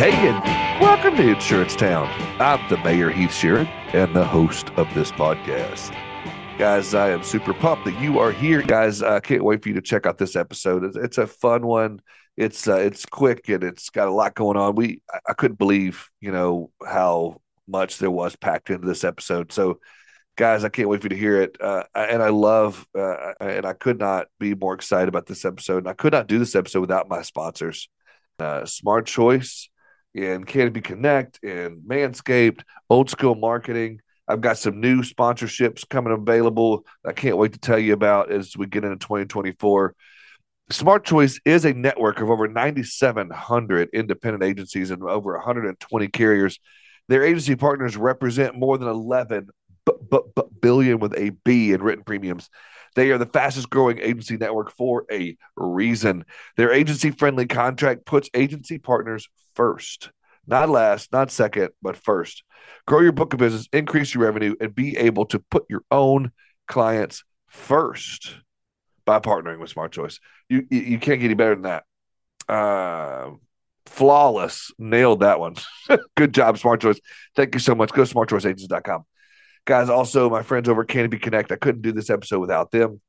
hey, and welcome to Insurance Town. I'm the mayor, Heath Sheeran, and the host of this podcast. Guys, I am super pumped that you are here. Guys, I can't wait for you to check out this episode. It's, it's a fun one. It's uh, it's quick and it's got a lot going on. We I, I couldn't believe you know how much there was packed into this episode. So, guys, I can't wait for you to hear it. Uh, and I love uh, and I could not be more excited about this episode. And I could not do this episode without my sponsors uh, Smart Choice and Canopy Connect and Manscaped, Olde School Marketing. I've got some new sponsorships coming available. I can't wait to tell you about as we get into 2024. Smart Choice is a network of over 9,700 independent agencies and over 120 carriers. Their agency partners represent more than 11 b- b- billion with a B in written premiums. They are the fastest growing agency network for a reason. Their agency friendly contract puts agency partners first, not last, not second, but first. Grow your book of business, increase your revenue, and be able to put your own clients first by partnering with Smart Choice. You you can't get any better than that. Uh, flawless, nailed that one. Good job, Smart Choice. Thank you so much. Go to smartchoiceagents.com. Guys, also my friends over Canopy Connect. I couldn't do this episode without them.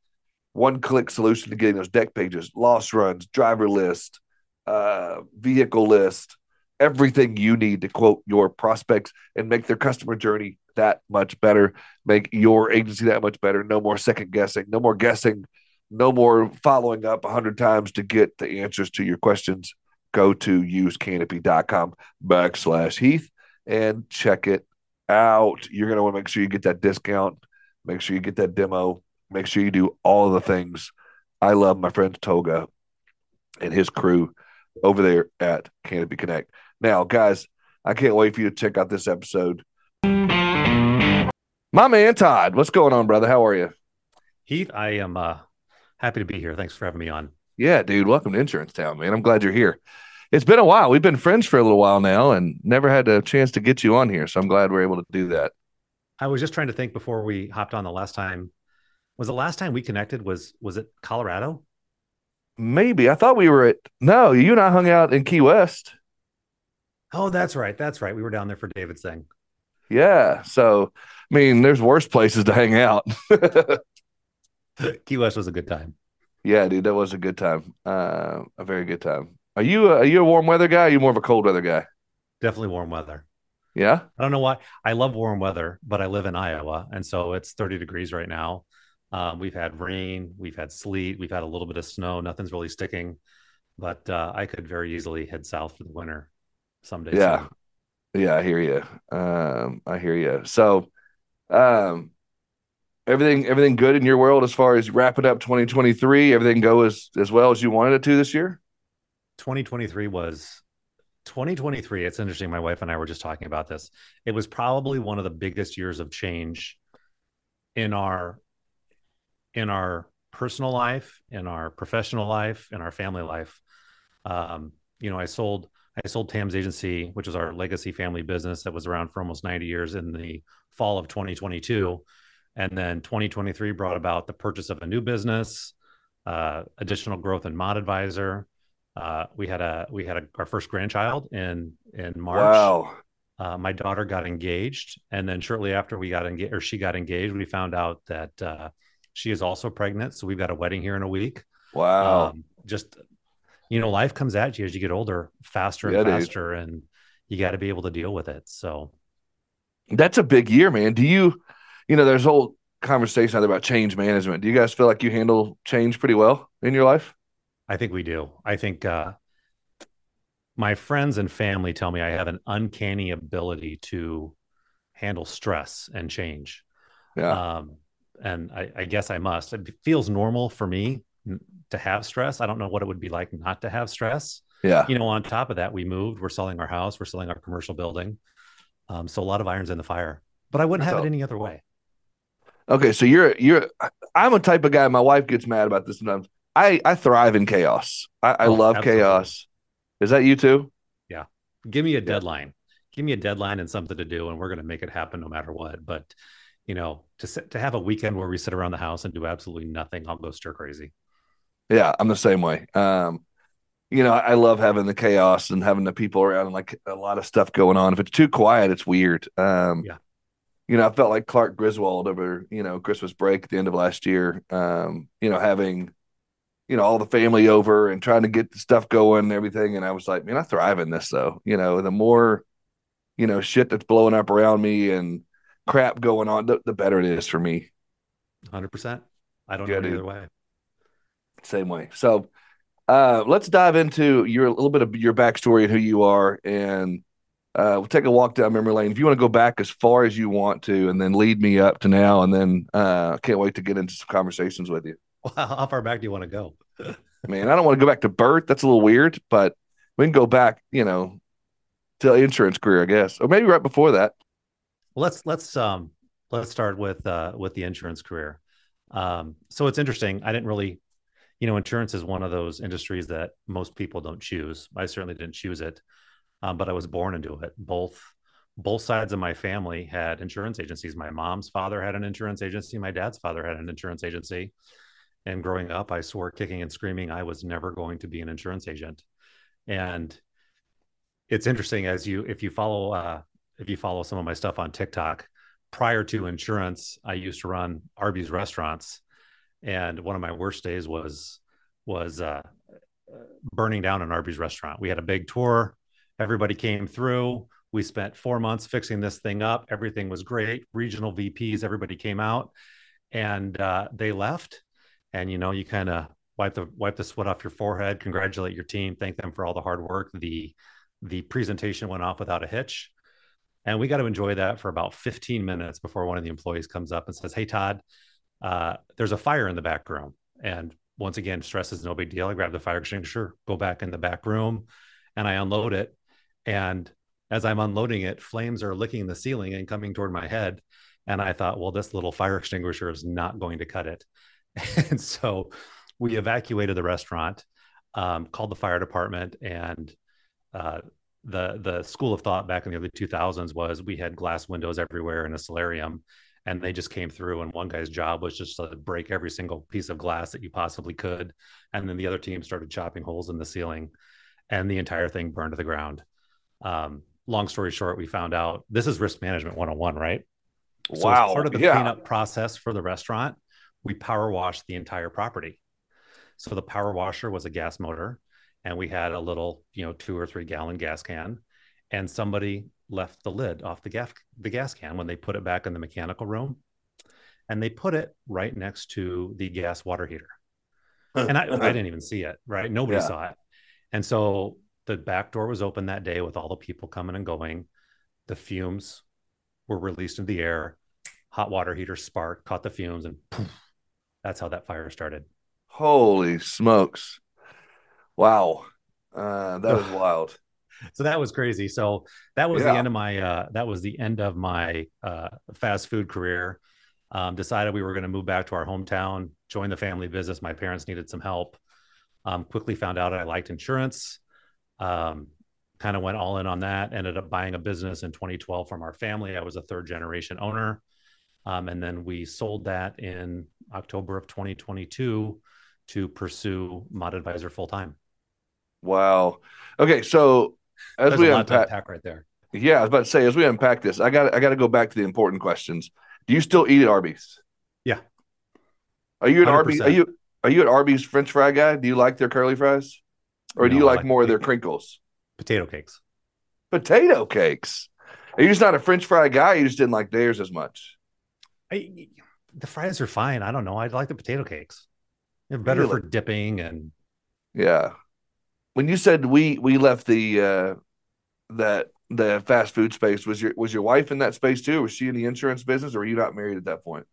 One click solution to getting those deck pages, loss runs, driver list, uh, vehicle list, everything you need to quote your prospects and make their customer journey that much better, make your agency that much better. No more second guessing, no more guessing, no more following up a hundred times to get the answers to your questions. Go to usecanopy.com backslash Heath and check it out. You're going to want to make sure you get that discount, make sure you get that demo, make sure you do all of the things. I love my friend Toga and his crew over there at Canopy Connect. Now, guys, I can't wait for you to check out this episode. My man Todd, what's going on, brother? How are you? Heath, I am uh, happy to be here. Thanks for having me on. Yeah, dude. Welcome to Insurance Town, man. I'm glad you're here. It's been a while. We've been friends for a little while now and never had a chance to get you on here. So I'm glad we're able to do that. I was just trying to think before we hopped on the last time. Was the last time we connected was was it Colorado? Maybe. I thought we were at no, you and I hung out in Key West. Oh, that's right. That's right. We were down there for David's thing. Yeah. So I mean, there's worse places to hang out. Key West was a good time. Yeah, dude, that was a good time. Uh, a very good time. Are you a, are you a warm weather guy? Or are you more of a cold weather guy? Definitely warm weather. Yeah. I don't know why. I love warm weather, but I live in Iowa, and so it's 30 degrees right now. Um, we've had rain, we've had sleet, we've had a little bit of snow. Nothing's really sticking, but uh, I could very easily head south for the winter someday. Yeah. Soon. Yeah, I hear you. Um, I hear you. So, um, everything everything good in your world as far as wrapping up 2023 everything go as as well as you wanted it to this year 2023 was 2023 it's interesting my wife and i were just talking about this. It was probably one of the biggest years of change in our in our personal life in our professional life in our family life. Um, you know i sold i sold Thams agency which is our legacy family business that was around for almost 90 years in the fall of 2022 and then 2023 brought about the purchase of a new business, uh, additional growth in Mod Advisor. Uh, we had a we had a, our first grandchild in in March. Wow. Uh, my daughter got engaged, and then shortly after we got engaged, or she got engaged, we found out that uh, she is also pregnant. So we've got a wedding here in a week. Wow. Um, just you know, life comes at you as you get older, faster and yeah, faster, dude. and you got to be able to deal with it. So that's a big year, man. Do you? you know, there's whole conversation out there about change management. Do you guys feel like you handle change pretty well in your life? I think we do. I think uh, my friends and family tell me I have an uncanny ability to handle stress and change. Yeah. Um, and I, I, guess I must. It feels normal for me to have stress. I don't know what it would be like not to have stress. Yeah. You know, on top of that, we moved. We're selling our house. We're selling our commercial building. Um, so a lot of irons in the fire. But I wouldn't have so, it any other way. Okay, so you're you're I'm a type of guy. My wife gets mad about this sometimes. I I thrive in chaos. I, I oh, love absolutely. chaos. Is that you too? Yeah. Give me a deadline. Give me a deadline and something to do, and we're going to make it happen no matter what. But you know, to sit, to have a weekend where we sit around the house and do absolutely nothing, I'll go stir crazy. Yeah, I'm the same way. Um, you know, I love having the chaos and having the people around and like a lot of stuff going on. If it's too quiet, it's weird. Um, Yeah. You know, I felt like Clark Griswold over, you know, Christmas break at the end of last year. Um, you know, having, you know, all the family over and trying to get the stuff going and everything. And I was like, man, I thrive in this though. You know, the more, you know, shit that's blowing up around me and crap going on, the, the better it is for me. Hundred percent. I don't Yeah, know dude. either way. Same way. So uh, let's dive into your a little bit of your backstory and who you are, and uh, we'll take a walk down memory lane. If you want to go back as far as you want to, and then lead me up to now, and then uh, I can't wait to get into some conversations with you. Wow, how far back do you want to go? Man, I don't want to go back to birth. That's a little weird, but we can go back, you know, to insurance career, I guess, or maybe right before that. Well, let's let's um let's start with uh with the insurance career. Um, so it's interesting. I didn't really, you know, insurance is one of those industries that most people don't choose. I certainly didn't choose it, um, but I was born into it. Both both sides of my family had insurance agencies. My mom's father had an insurance agency. My dad's father had an insurance agency. And growing up, I swore kicking and screaming I was never going to be an insurance agent. And it's interesting as you if you follow uh, if you follow some of my stuff on TikTok, prior to insurance, I used to run Arby's restaurants, and one of my worst days was was uh, burning down an Arby's restaurant. We had a big tour, everybody came through. We spent four months fixing this thing up. Everything was great. Regional VPs, everybody came out, and uh, they left. And you know, you kind of wipe the wipe the sweat off your forehead, congratulate your team, thank them for all the hard work. The the presentation went off without a hitch. And we got to enjoy that for about 15 minutes before one of the employees comes up and says, Hey, Todd, uh, there's a fire in the back room. And once again, stress is no big deal. I grab the fire extinguisher, go back in the back room, and I unload it. And as I'm unloading it, flames are licking the ceiling and coming toward my head. And I thought, well, this little fire extinguisher is not going to cut it. and so we evacuated the restaurant, um, called the fire department, and uh, the the school of thought back in the early 2000s was we had glass windows everywhere in a solarium and they just came through and one guy's job was just to break every single piece of glass that you possibly could and then the other team started chopping holes in the ceiling and the entire thing burned to the ground um, long story short we found out this is risk management 101 right so wow. as part of the yeah. cleanup process for the restaurant we power washed the entire property so the power washer was a gas motor and we had a little, you know, two or three gallon gas can, and somebody left the lid off the gas the gas can when they put it back in the mechanical room, and they put it right next to the gas water heater, and I, I didn't even see it. Right, nobody Yeah. saw it, and so the back door was open that day with all the people coming and going. The fumes were released into the air. Hot water heater sparked, caught the fumes, and poof, that's how that fire started. Holy smokes. Wow. Uh, was wild. so that was crazy. So that was the end of my uh that was the end of my uh fast food career. Um decided we were going to move back to our hometown join the family business. My parents needed some help. Um quickly found out i liked insurance. Um kind of went all in on that. Ended up buying a business in 2012 from our family. I was a third generation owner um, and then we sold that in october of 2022 to pursue mod advisor full time Wow. Okay, so as there's we a lot to unpack, unpack right there yeah, I was about to say as we unpack this, I got I got to go back to the important questions. Do you still eat at Arby's? Yeah. Are you an Arby's? 100%. Are you are you an Arby's French fry guy? Do you like their curly fries, or do you like like more of their crinkles? potato cakes Potato cakes. Are you just not a French fry guy? You just didn't like theirs as much. I, the fries are fine. I don't know. I like the potato cakes. They're better for dipping and Yeah. When you said we we left the uh that the fast food space, was your was your wife in that space too? Was she in the insurance business, or were you not married at that point?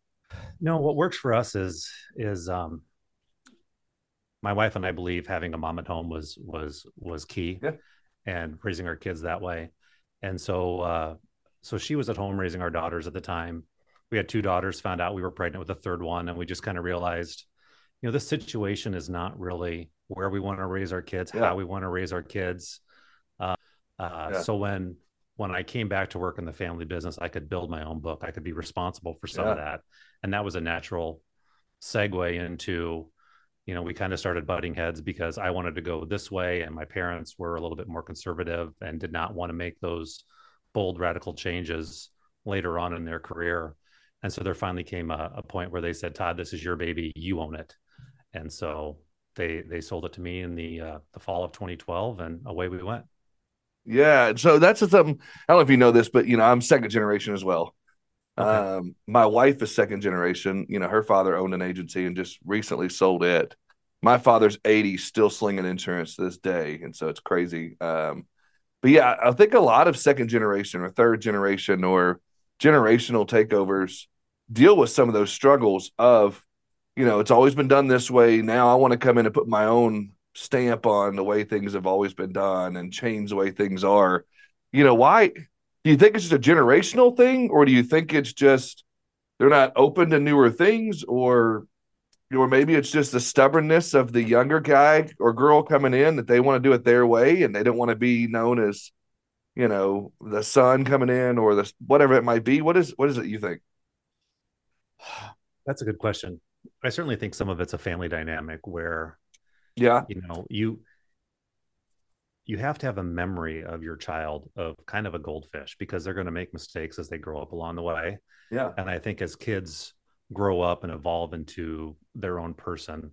no. What works for us is is um, my wife and I believe having a mom at home was was was key, Yeah. and raising our kids that way. And so uh, so she was at home raising our daughters at the time. We had two daughters. Found out we were pregnant with a third one, and we just kind of realized, you know, this situation is not really where we want to raise our kids, Yeah. how we want to raise our kids. Uh, uh, Yeah. So when when I came back to work in the family business, I could build my own book. I could be responsible for some of that, and that was a natural segue into, you know, we kind of started butting heads because I wanted to go this way, and my parents were a little bit more conservative and did not want to make those bold, radical changes later on in their career. And so there finally came a, a point where they said, "Todd, this is your baby. You own it." And so they they sold it to me in the uh, the fall of 2012, and away we went. Yeah, so that's something. I don't know if you know this, but you know, I'm second generation as well. Okay. Um, my wife is second generation. You know, her father owned an agency and just recently sold it. My father's 80, still slinging insurance to this day, and so it's crazy. Um, but yeah, I think a lot of second generation or third generation or generational takeovers deal with some of those struggles of, you know, it's always been done this way. Now I want to come in and put my own stamp on the way things have always been done and change the way things are. You know, why do you think it's just a generational thing, or do you think it's just they're not open to newer things, or or maybe it's just the stubbornness of the younger guy or girl coming in that they want to do it their way and they don't want to be known as, you know, the son coming in or the whatever it might be. What is what is it you think? That's a good question. I certainly think some of it's a family dynamic where, yeah, you know, you you have to have a memory of your child of kind of a goldfish because they're going to make mistakes as they grow up along the way. Yeah. And I think as kids grow up and evolve into their own person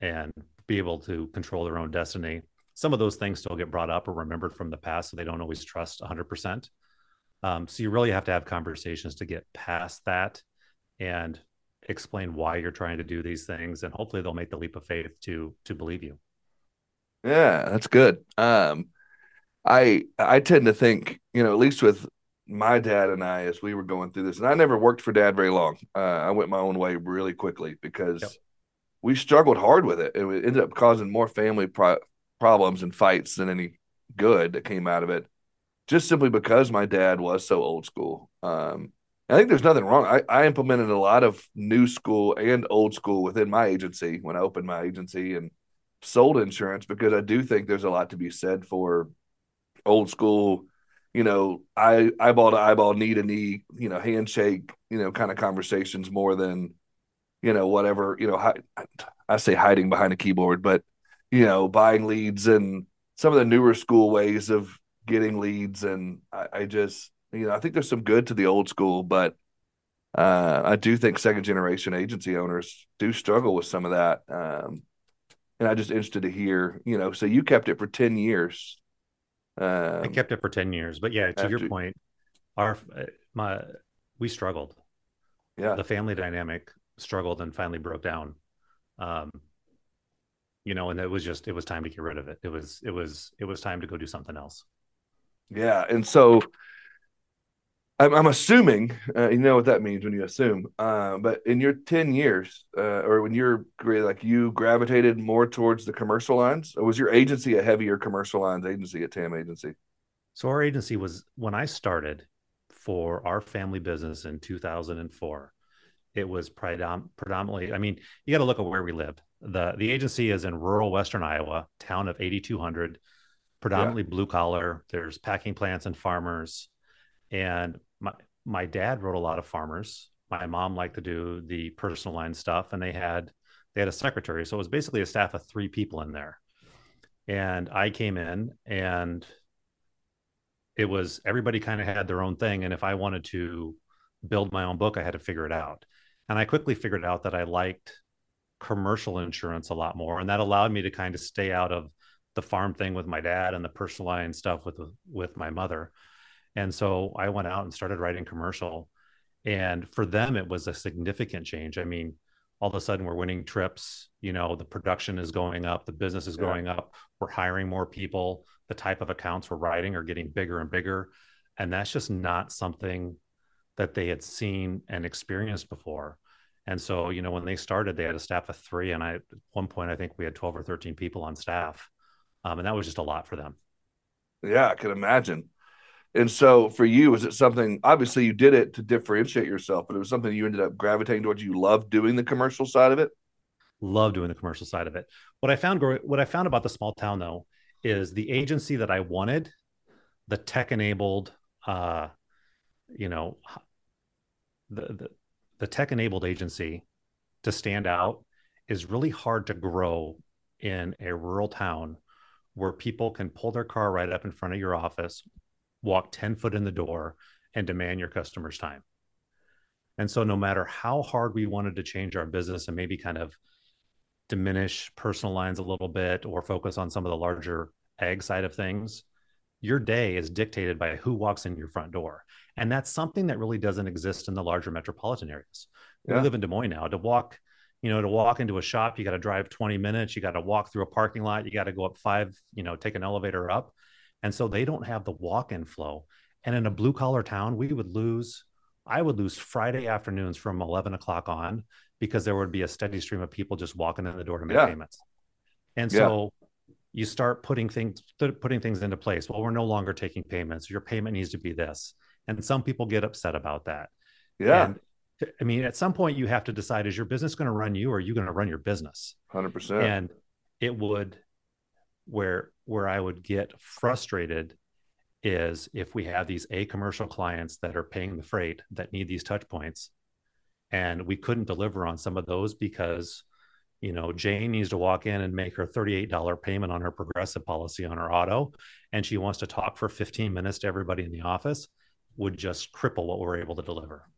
and be able to control their own destiny, some of those things still get brought up or remembered from the past. So they don't always trust 100%. Um, so you really have to have conversations to get past that and explain why you're trying to do these things. And hopefully they'll make the leap of faith to to believe you. Yeah, that's good. Um, I I tend to think, you know, at least with my dad and I, as we were going through this, and I never worked for dad very long. Uh, I went my own way really quickly because yep. we struggled hard with it. It ended up causing more family pro- problems and fights than any good that came out of it, just simply because my dad was so old school. Um, I think there's nothing wrong. I, I implemented a lot of new school and old school within my agency when I opened my agency and sold insurance because I do think there's a lot to be said for old school, you know, I eyeball to eyeball, knee to knee, you know, handshake, you know, kind of conversations more than, you know, whatever, you know, hi, I say hiding behind a keyboard, but you know, buying leads and some of the newer school ways of getting leads. And I, I just, you know, I think there's some good to the old school, but uh, I do think second generation agency owners do struggle with some of that. Um, and I just interested to hear, you know, so you kept it for 10 years. Um, I kept it for 10 years, but yeah, to your point, our, my, we struggled. Yeah. The family dynamic struggled and finally broke down. Um, you know, and it was just, it was time to get rid of it. It was, it was, it was time to go do something else. Yeah. And so, I'm, I'm assuming uh, you know what that means when you assume. Uh, but in your ten years, uh, or when you're like you gravitated more towards the commercial lines, or was your agency a heavier commercial lines agency at Thams agency? So our agency was when I started for our family business in 2004. It was predom- predominantly. I mean, you got to look at where we live. the The agency is in rural Western Iowa, town of 8,200, predominantly yeah. blue collar. There's packing plants and farmers and my my dad wrote a lot of farmers. My mom liked to do the personal line stuff, and they had they had a secretary, so it was basically a staff of three people in there. And I came in, and it was everybody kind of had their own thing. And if I wanted to build my own book, I had to figure it out. And I quickly figured out that I liked commercial insurance a lot more, and that allowed me to kind of stay out of the farm thing with my dad and the personal line stuff with with my mother and so I went out and started writing commercial. And for them, it was a significant change. I mean, all of a sudden we're winning trips, you know, the production is going up, the business is yeah. going up, we're hiring more people, the type of accounts we're writing are getting bigger and bigger. And that's just not something that they had seen and experienced before. And so, you know, when they started, they had a staff of three. And I, at one point, I think we had 12 or 13 people on staff. Um, and that was just a lot for them. Yeah, I can imagine. And so for you, was it something obviously you did it to differentiate yourself, but it was something you ended up gravitating towards you loved doing the commercial side of it? Love doing the commercial side of it. What I found what I found about the small town though is the agency that I wanted, the tech enabled uh you know the, the the tech enabled agency to stand out is really hard to grow in a rural town where people can pull their car right up in front of your office, walk 10 foot in the door, and demand your customer's time. And so, no matter how hard we wanted to change our business and maybe kind of diminish personal lines a little bit or focus on some of the larger ag side of things, your day is dictated by who walks in your front door. And that's something that really doesn't exist in the larger metropolitan areas. Yeah. We live in Des Moines now. To walk, you know, to walk into a shop, you got to drive 20 minutes, you got to walk through a parking lot, you got to go up five, you know, take an elevator up. And so they don't have the walk in flow. And in a blue collar town, we would lose, I would lose Friday afternoons from 11 o'clock on because there would be a steady stream of people just walking in the door to make yeah. payments. And yeah. You start putting things putting things into place. Well, we're no longer taking payments. Your payment needs to be this. And some people get upset about that. Yeah. And, I mean, at some point you have to decide is your business going to run you or are you going to run your business? 100%. And it would where where I would get frustrated is if we have these a commercial clients that are paying the freight that need these touch points and we couldn't deliver on some of those because you know jane needs to walk in and make her $38 payment on her progressive policy on her auto and she wants to talk for 15 minutes to everybody in the office would just cripple what we're able to deliver.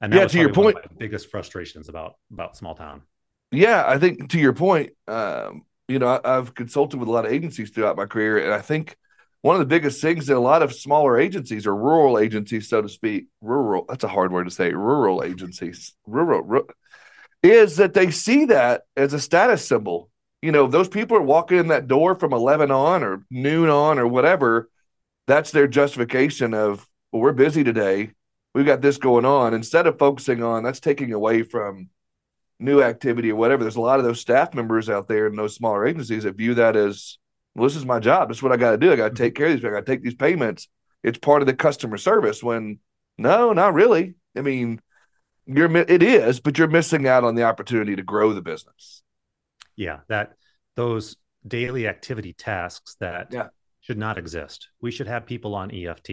And yeah, to your point biggest frustrations about about small town. Yeah i think to your point um, you know I, i've consulted with a lot of agencies throughout my career and i think one of the biggest things that a lot of smaller agencies or rural agencies, so to speak, rural, that's a hard word to say, rural agencies, rural, rural is that they see that as a status symbol. You know, those people are walking in that door from 11 on or noon on or whatever. That's their justification of, well, we're busy today. We've got this going on. Instead of focusing on that's taking away from new activity or whatever. There's a lot of those staff members out there in those smaller agencies that view that as well, this is my job. This is what I got to do. I got to mm-hmm. take care of these. I got to take these payments. It's part of the customer service. When no, not really. I mean, you're it is, but you're missing out on the opportunity to grow the business. Yeah, that those daily activity tasks that yeah. should not exist. We should have people on EFT.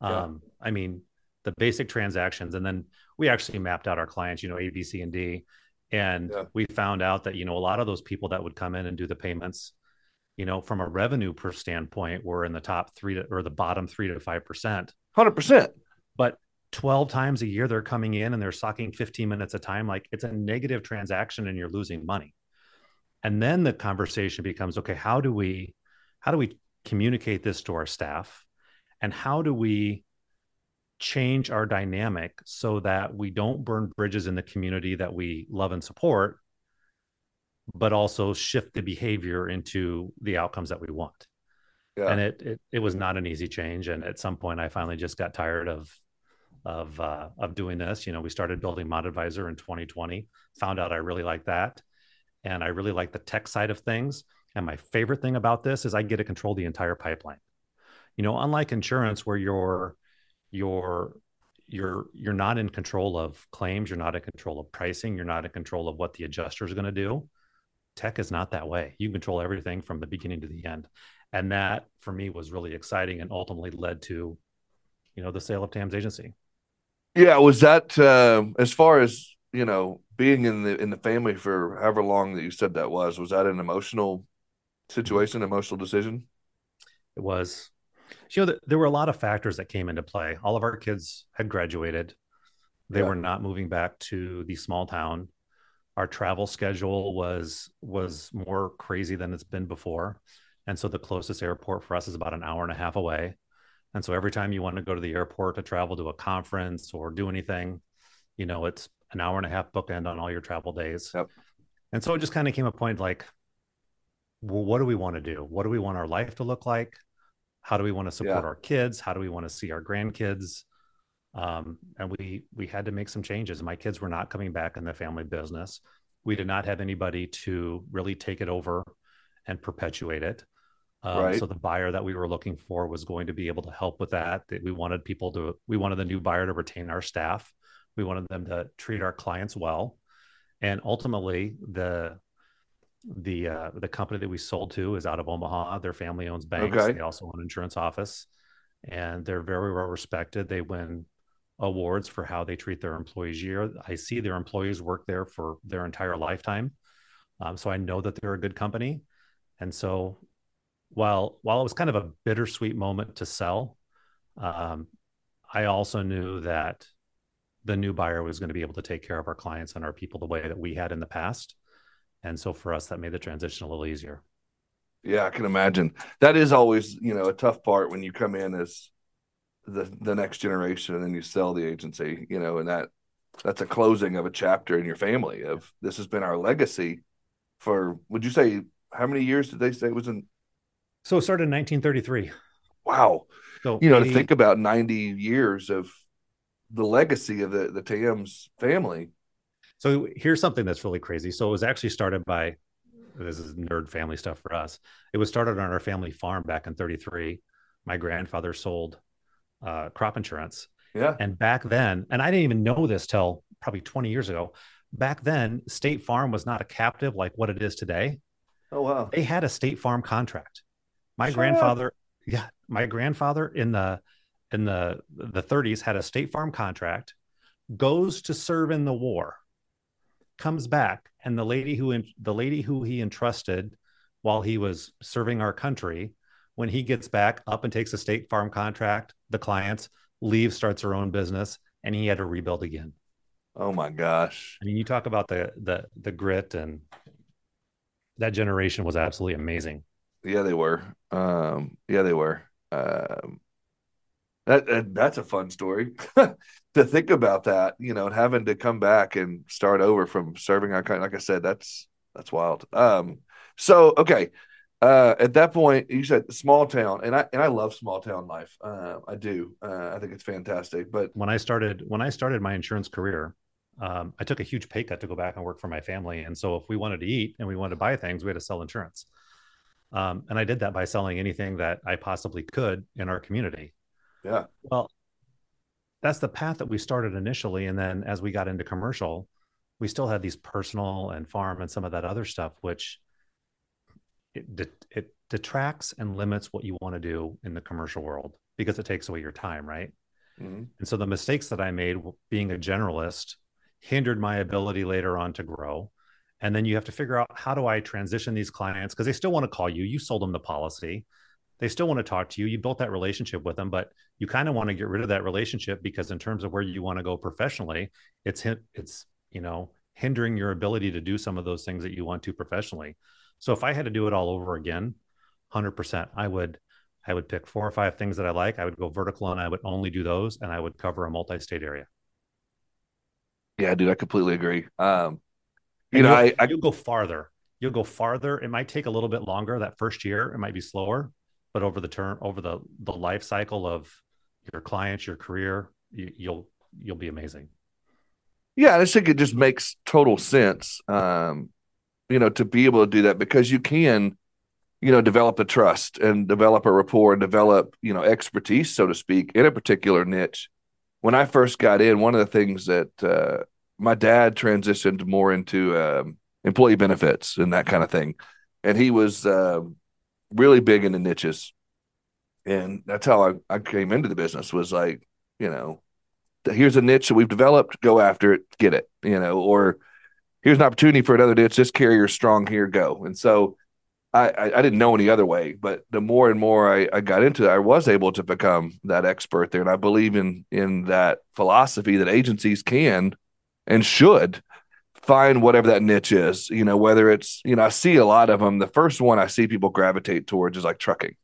Um, yeah. I mean, the basic transactions, and then we actually mapped out our clients. You know, A, B, C, and D, and yeah. we found out that you know a lot of those people that would come in and do the payments you know, from a revenue per standpoint, we're in the top three to, or the bottom three to five percent. Hundred percent. But 12 times a year they're coming in and they're sucking 15 minutes a time. Like it's a negative transaction and you're losing money. And then the conversation becomes, okay, how do we how do we communicate this to our staff? And how do we change our dynamic so that we don't burn bridges in the community that we love and support but also shift the behavior into the outcomes that we want. Yeah. And it, it it was not an easy change. And at some point, I finally just got tired of of uh, of doing this. You know, we started building Mod Advisor in 2020. Found out I really like that, and I really like the tech side of things. And my favorite thing about this is I get to control the entire pipeline. You know, unlike insurance where you're you're you're you're not in control of claims, you're not in control of pricing, you're not in control of what the adjuster is going to do tech is not that way. You control everything from the beginning to the end. And that for me was really exciting and ultimately led to, you know, the sale of Thams agency. Yeah. Was that, uh, as far as, you know, being in the, in the family for however long that you said that was, was that an emotional situation, emotional decision? It was, you know, there were a lot of factors that came into play. All of our kids had graduated. They yeah. were not moving back to the small town our travel schedule was was more crazy than it's been before and so the closest airport for us is about an hour and a half away and so every time you want to go to the airport to travel to a conference or do anything you know it's an hour and a half bookend on all your travel days yep. and so it just kind of came a point like well what do we want to do what do we want our life to look like how do we want to support yeah. our kids how do we want to see our grandkids um, and we we had to make some changes. My kids were not coming back in the family business. We did not have anybody to really take it over and perpetuate it. Um, right. So the buyer that we were looking for was going to be able to help with that. That We wanted people to. We wanted the new buyer to retain our staff. We wanted them to treat our clients well, and ultimately the the uh, the company that we sold to is out of Omaha. Their family owns banks. Okay. They also own an insurance office, and they're very well respected. They win awards for how they treat their employees year. I see their employees work there for their entire lifetime. Um, so I know that they're a good company. And so while while it was kind of a bittersweet moment to sell, um, I also knew that the new buyer was going to be able to take care of our clients and our people the way that we had in the past. And so for us, that made the transition a little easier. Yeah, I can imagine. That is always, you know, a tough part when you come in as the the next generation and then you sell the agency, you know, and that that's a closing of a chapter in your family of this has been our legacy for would you say how many years did they say it was in so it started in 1933 wow. So you know 80... to think about 90 years of the legacy of the the Thams family. So here's something that's really crazy. So it was actually started by this is nerd family stuff for us. It was started on our family farm back in 33 my grandfather sold uh, crop insurance. Yeah. And back then and i didn't even know this till probably 20 years ago. Back then state farm was not a captive like what it is today. Oh wow. They had a state farm contract my Shut grandfather up. yeah my grandfather in the in the the 30s had a state farm contract goes to serve in the war comes back and the lady who the lady who he entrusted while he was serving our country when he gets back up and takes a state farm contract the clients leaves starts her own business and he had to rebuild again Oh my gosh. I mean, you talk about the the the grit and that generation was absolutely amazing. Yeah, they were. Um, yeah, they were. Um, that, that that's a fun story to think about that, you know, and having to come back and start over from serving our kind. Like I said, that's that's wild. Um, so okay, uh, at that point, you said small town, and I and I love small town life. Uh, I do. Uh, I think it's fantastic. But when I started when I started my insurance career, um, I took a huge pay cut to go back and work for my family. And so if we wanted to eat and we wanted to buy things, we had to sell insurance. Um, and I did that by selling anything that I possibly could in our community. Yeah. Well, that's the path that we started initially. And then as we got into commercial, we still had these personal and farm and some of that other stuff, which it, it detracts and limits what you want to do in the commercial world because it takes away your time, right? Mm-hmm. And so the mistakes that I made being a generalist hindered my ability later on to grow. And then you have to figure out how do I transition these clients because they still want to call you. You sold them the policy. They still want to talk to you. You built that relationship with them, but you kind of want to get rid of that relationship because in terms of where you want to go professionally, it's it's you know hindering your ability to do some of those things that you want to professionally. So if I had to do it all over again, 100%, I would I would pick four or five things that I like. I would go vertical and I would only do those and I would cover a multi-state area. Yeah, dude, I completely agree. Um, you know, I, I you'll go farther. You'll go farther. It might take a little bit longer that first year. It might be slower, but over the term, over the the life cycle of your clients, your career, you, you'll you'll be amazing. Yeah, I think it just makes total sense. Um, you know, to be able to do that because you can, you know, develop a trust and develop a rapport and develop, you know, expertise, so to speak, in a particular niche when I first got in, one of the things that uh, my dad transitioned more into um, employee benefits and that kind of thing, and he was uh, really big into niches, and that's how I, I came into the business. Was like, you know, here's a niche that we've developed, go after it, get it, you know, or here's an opportunity for another niche. This carrier strong here, go. And so I, I, didn't know any other way, but the more and more I, I got into it, I was able to become that expert there. And I believe in in that philosophy that agencies can and should find whatever that niche is. You know, whether it's, you know, I see a lot of them. The first one I see people gravitate towards is like trucking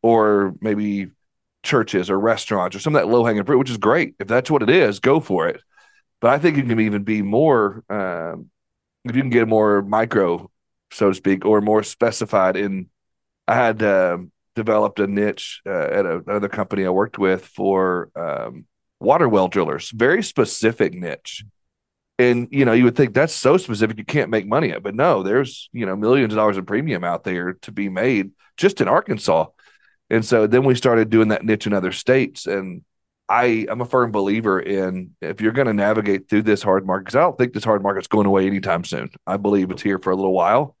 or maybe churches or restaurants or some of that low hanging fruit, which is great. If that's what it is, go for it. But I think it can even be more um, if you can get more micro so to speak, or more specified in. I had uh, developed a niche uh, at a, another company I worked with for um, water well drillers, very specific niche. And you know, you would think that's so specific you can't make money at, but no, there's you know millions of dollars in premium out there to be made just in Arkansas. And so then we started doing that niche in other states, and I I'm a firm believer in if you're going to navigate through this hard market, because I don't think this hard market's going away anytime soon. I believe it's here for a little while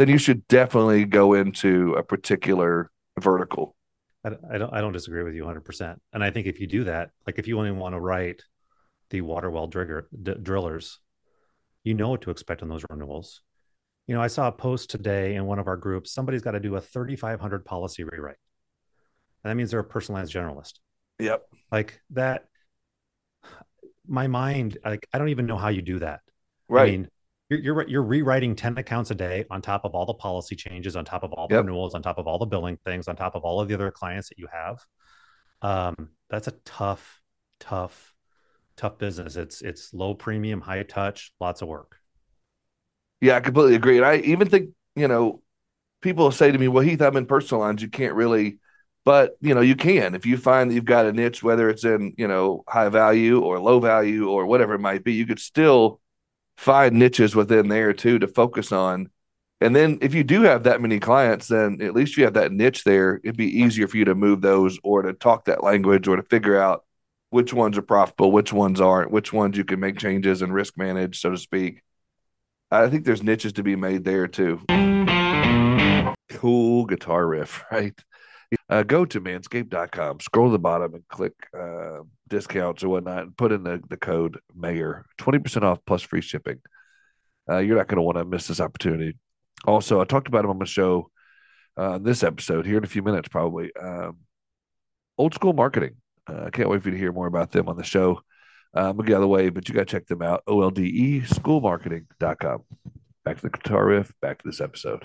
then you should definitely go into a particular vertical. I, don't I don't disagree with you 100. percent And I think if you do that, like if you only want to write the water well drigger, d- drillers, you know what to expect on those renewals. You know, I saw a post today in one of our groups. Somebody's got to do a 3,500 policy rewrite. And that means they're a personalized generalist. Yep. Like that. My mind, like I don't even know how you do that. Right. I mean, you're, you're you're rewriting 10 accounts a day on top of all the policy changes, on top of all the Yep. renewals, on top of all the billing things, on top of all of the other clients that you have. Um, that's a tough, tough, tough business. It's it's low premium, high touch, lots of work. Yeah, I completely agree. And I even think, you know, people say to me, well, Heath, I'm in personal lines. You can't really, but, you know, you can. If you find that you've got a niche, whether it's in, you know, high value or low value or whatever it might be, you could still find niches within there too to focus on. And then if you do have that many clients, then at least you have that niche there. It'd be easier for you to move those or to talk that language or to figure out which ones are profitable, which ones aren't, which ones you can make changes and risk manage, so to speak. I think there's niches to be made there too. Cool guitar riff, right? Uh, go to manscaped.com, scroll to the bottom and click uh, discounts or whatnot, and put in the, the code MAYOR, 20% off plus free shipping. Uh, you're not going to want to miss this opportunity. Also, I talked about him on my show uh, this episode here in a few minutes, probably. Um, old school marketing. Uh, I can't wait for you to hear more about them on the show. Uh, I'm going to get out of the way, but you got to check them out. OLDE schoolmarketing.com. Back to the guitar riff, back to this episode.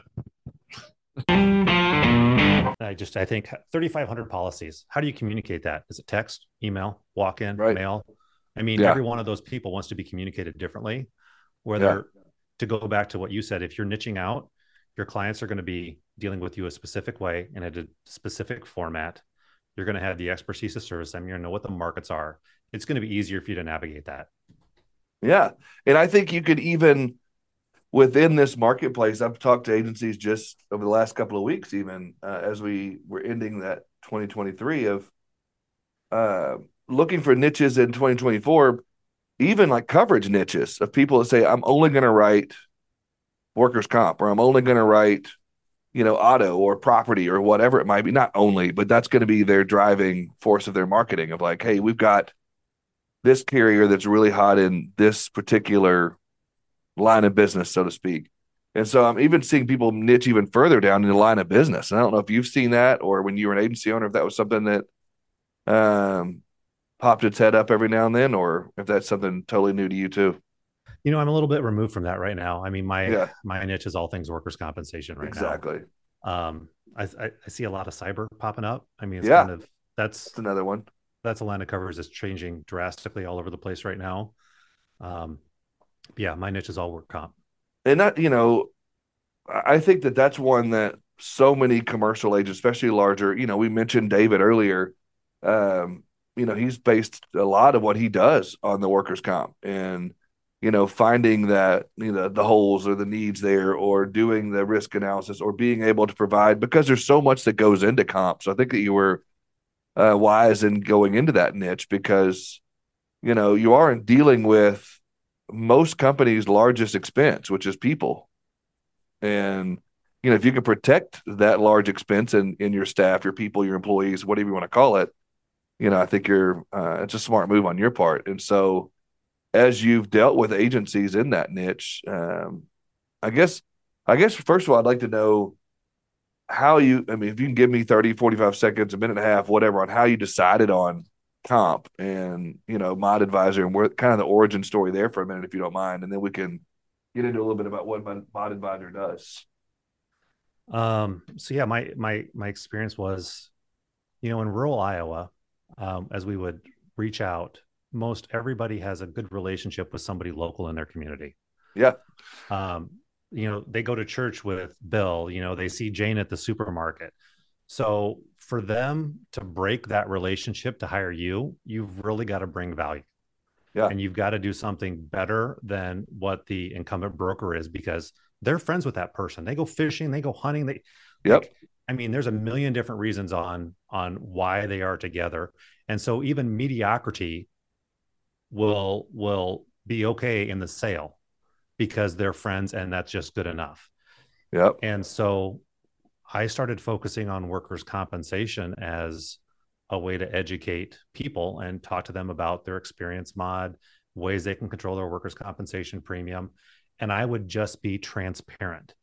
I just I think 3,500 policies. How do you communicate that? Is it text, email, walk in, Right. mail? I mean, Yeah. every one of those people wants to be communicated differently. Whether to go back to what you said, if you're niching out, your clients are going to be dealing with you a specific way in a specific format. You're going to have the expertise to service them. You're going to know what the markets are. It's going to be easier for you to navigate that. Yeah. And I think you could even within this marketplace, I've talked to agencies just over the last couple of weeks, even uh, as we were ending that 2023 of uh, looking for niches in 2024, even like coverage niches of people that say, I'm only going to write workers' comp or I'm only going to write, you know, auto or property or whatever it might be. Not only, but that's going to be their driving force of their marketing of like, hey, we've got this carrier that's really hot in this particular line of business, so to speak. And so I'm even seeing people niche even further down in the line of business. And I don't know if you've seen that or when you were an agency owner, if that was something that um, popped its head up every now and then, or if that's something totally new to you too. You know, I'm a little bit removed from that right now. I mean, my Yeah. my niche is all things workers' compensation right exactly. now. Exactly. Um, I, I I see a lot of cyber popping up. I mean, it's Yeah. kind of that's That's another one. that's a line of covers that's changing drastically all over the place right now. Um, yeah, my niche is all work comp. and that you know i think that that's one that so many commercial agents especially larger you know we mentioned david earlier um you know he's based a lot of what he does on the workers comp and you know finding that you know the holes or the needs there or doing the risk analysis or being able to provide because there's so much that goes into comp so i think that you were uh, wise in going into that niche because you know you aren't dealing with most companies' largest expense, which is people. And you know, if you can protect that large expense in in your staff, your people, your employees, whatever you want to call it, you know, I think you're uh, it's a smart move on your part. And so, as you've dealt with agencies in that niche, um, I guess, I guess first of all, I'd like to know how you. I mean, if you can give me 30, 45 seconds, a minute and a half, whatever, on how you decided on comp and you know mod advisor and where kind of the origin story there for a minute if you don't mind and then we can get into a little bit about what mod mod advisor does Um, so yeah, my my my experience was, you know, in rural Iowa, um, as we would reach out, most everybody has a good relationship with somebody local in their community. Yeah. Um, you know, they go to church with Bill, you know, they see Jane at the supermarket. So for them to break that relationship to hire you, you've really got to bring value. Yeah. And you've got to do something better than what the incumbent broker is because they're friends with that person. They go fishing, they go hunting, they Yep. like, I mean, there's a million different reasons on on why they are together. And so even mediocrity will will be okay in the sale because they're friends and that's just good enough. Yep. And so I started focusing on workers' compensation as a way to educate people and talk to them about their experience mod, ways they can control their workers' compensation premium. And I would just be transparent.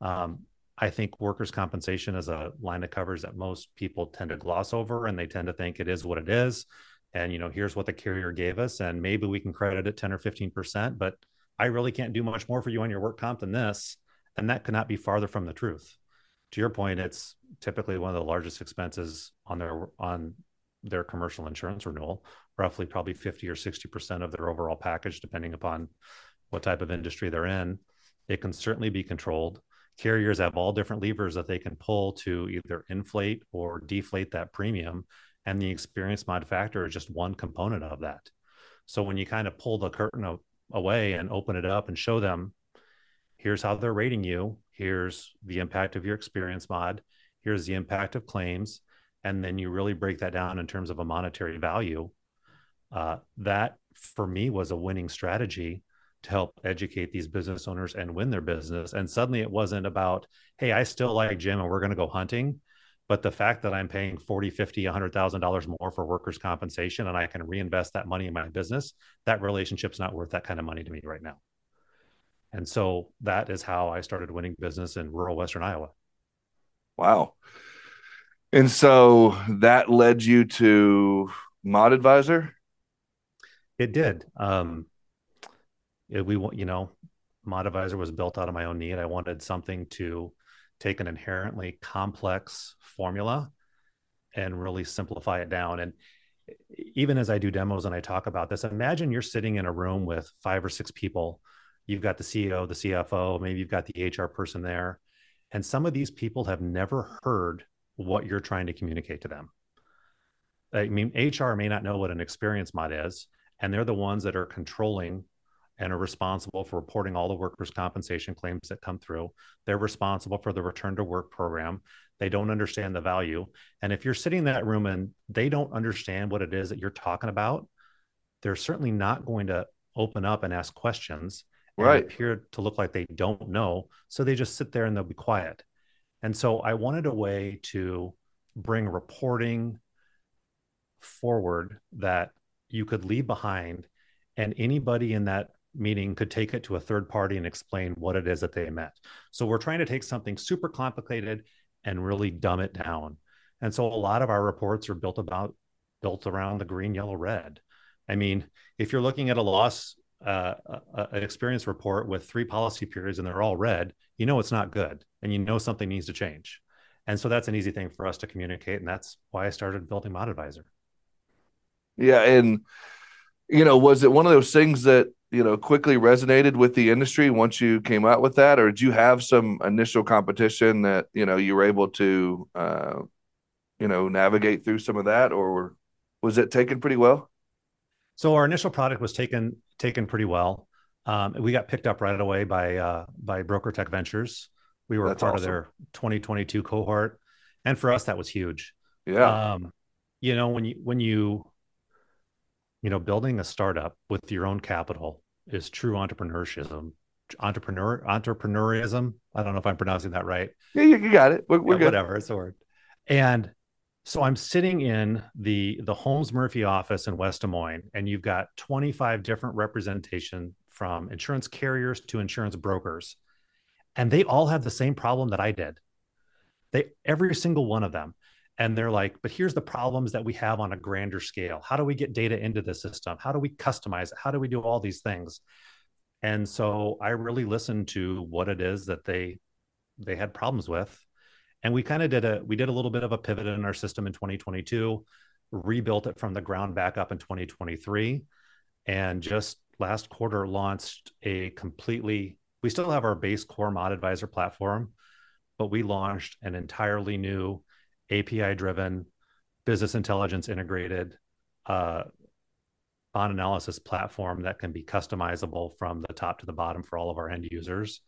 Um, I think workers' compensation is a line of covers that most people tend to gloss over and they tend to think it is what it is. And, you know, here's what the carrier gave us, and maybe we can credit it 10 or 15%, but I really can't do much more for you on your work comp than this. And that could not be farther from the truth. To your point, it's typically one of the largest expenses on their on their commercial insurance renewal, roughly probably 50 or 60% of their overall package, depending upon what type of industry they're in. It can certainly be controlled. Carriers have all different levers that they can pull to either inflate or deflate that premium. And the experience mod factor is just one component of that. So when you kind of pull the curtain away and open it up and show them here's how they're rating you here's the impact of your experience mod here's the impact of claims and then you really break that down in terms of a monetary value uh, that for me was a winning strategy to help educate these business owners and win their business and suddenly it wasn't about hey i still like jim and we're going to go hunting but the fact that i'm paying 40 50 100000 dollars more for workers compensation and i can reinvest that money in my business that relationship's not worth that kind of money to me right now. And so that is how i started winning business in rural western iowa. Wow. And so that led you to mod advisor? It did. Um it, we you know mod advisor was built out of my own need. I wanted something to take an inherently complex formula and really simplify it down. And even as I do demos and I talk about this, imagine you're sitting in a room with five or six people. You've got the CEO, the CFO, maybe you've got the HR person there. And some of these people have never heard what you're trying to communicate to them. I mean, HR may not know what an experience mod is, and they're the ones that are controlling and are responsible for reporting all the workers' compensation claims that come through. They're responsible for the return to work program. They don't understand the value. And if you're sitting in that room and they don't understand what it is that you're talking about, they're certainly not going to open up and ask questions and right. appear to look like they don't know. So they just sit there and they'll be quiet. And so I wanted a way to bring reporting forward that you could leave behind and anybody in that meeting could take it to a third party and explain what it is that they meant. So we're trying to take something super complicated and really dumb it down. And so a lot of our reports are built about built around the green, yellow, red. I mean, if you're looking at a loss, uh, an experience report with three policy periods and they're all red, you know it's not good, and you know something needs to change. And so that's an easy thing for us to communicate, and that's why I started building Mod Advisor. Yeah, and you know, was it one of those things that you know quickly resonated with the industry once you came out with that? Or did you have some initial competition that you know you were able to uh, you know navigate through some of that? Or was it taken pretty well? So our initial product was taken taken pretty well. Um, we got picked up right away by uh, by broker tech ventures. We were That's part awesome. of their 2022 cohort. And for us that was huge. Yeah. Um, you know when you when you you know building a startup with your own capital is true entrepreneurism entrepreneur entrepreneurism i don't know if i'm pronouncing that right. Yeah you, got it. We're, we're yeah, whatever it's a word. And so i'm sitting in the the holmes murphy office in west des moines and you've got 25 different representation from insurance carriers to insurance brokers and they all have the same problem that i did. They every single one of them and they're like but here's the problems that we have on a grander scale. How do we get data into the system? How do we customize it? How do we do all these things? And so i really listened to what it is that they they had problems with. And we kind of did a we did a little bit of a pivot in our system in 2022 rebuilt it from the ground back up in 2023 and just last quarter launched a completely we still have our base core mod advisor platform but we launched an entirely new API driven, business intelligence integrated uh, bond analysis platform that can be customizable from the top to the bottom for all of our end users.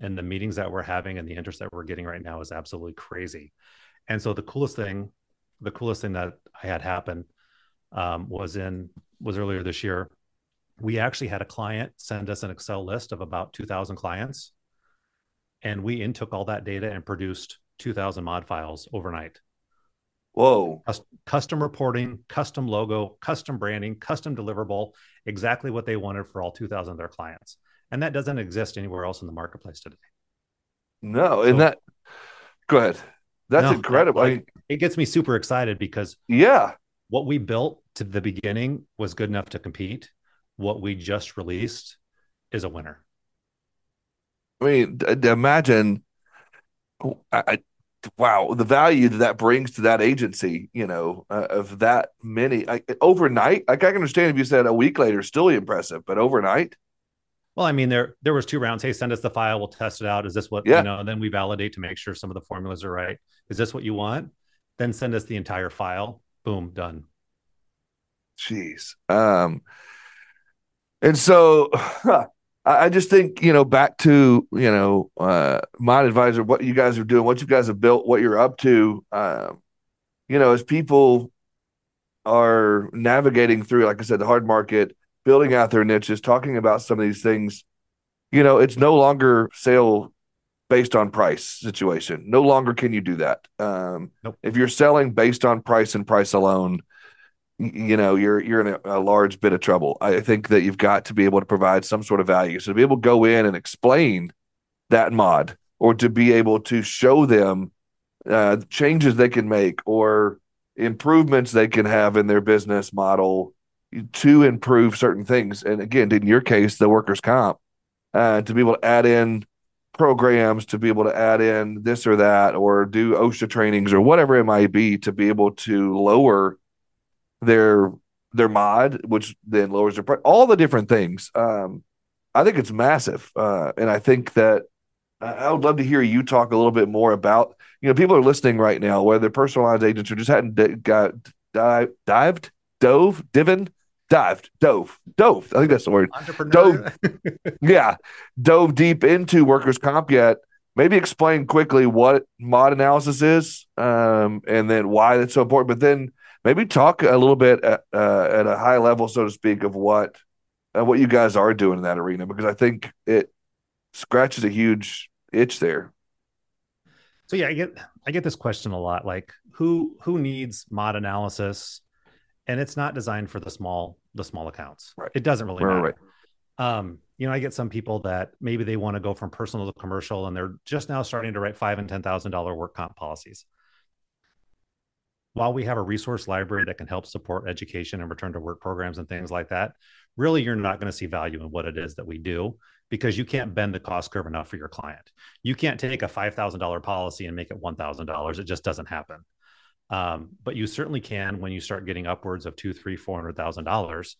And the meetings that we're having and the interest that we're getting right now is absolutely crazy. And so the coolest thing, the coolest thing that I had happen um, was in was earlier this year. We actually had a client send us an Excel list of about 2,000 clients, and we intook all that data and produced 2,000 mod files overnight. Whoa. Custom reporting, custom logo, custom branding, custom deliverable, exactly what they wanted for all 2,000 of their clients. And that doesn't exist anywhere else in the marketplace today. No, and so, that, go ahead. That's no, incredible. That, like, it gets me super excited because yeah, what we built to the beginning was good enough to compete. What we just released is a winner. I mean, imagine, I, wow, the value that that brings to that agency, you know, uh, of that many I, overnight. Like I can understand if you said a week later, still impressive, but overnight. Well, I mean, there there was two rounds. Hey, send us the file. We'll test it out. Is this what yeah. you know? And then we validate to make sure some of the formulas are right. Is this what you want? Then send us the entire file. Boom, done. Jeez. Um, and so huh, I just think, you know, back to, you know, uh, Mod Advisor, what you guys are doing, what you guys have built, what you're up to, um, you know, as people are navigating through, like I said, the hard market, building out their niches, talking about some of these things, you know, it's no longer sale based on price situation. No longer can you do that. Um, nope. If you're selling based on price and price alone, you know you're you're in a, a, large bit of trouble. I think that you've got to be able to provide some sort of value. So to be able to go in and explain that mod, or to be able to show them uh, changes they can make or improvements they can have in their business model to improve certain things. And again, in your case, the workers' comp, uh, to be able to add in programs, to be able to add in this or that, or do OSHA trainings or whatever it might be, to be able to lower their their mod, which then lowers their price. All the different things. Um, I think it's massive, uh, and I think that I would love to hear you talk a little bit more about. You know, people are listening right now, whether personalized agents or just hadn't d- got dive, dived, dove, divin dived, dove, dove. I think that's the word. Dove. yeah, dove deep into workers' comp yet. Maybe explain quickly what mod analysis is, um, and then why it's so important. But then maybe talk a little bit at, uh, at a high level, so to speak, of what uh, what you guys are doing in that arena, because I think it scratches a huge itch there. So yeah, I get I get this question a lot. Like, who who needs mod analysis? and it's not designed for the small the small accounts. Right. It doesn't really right, matter. Right. Um, you know, I get some people that maybe they want to go from personal to commercial, and they're just now starting to write five and ten thousand dollar work comp policies. While we have a resource library that can help support education and return to work programs and things like that, really you're not going to see value in what it is that we do because you can't bend the cost curve enough for your client. You can't take a five thousand dollar policy and make it one thousand dollars. It just doesn't happen. Um, but you certainly can when you start getting upwards of two, three, four hundred thousand dollars,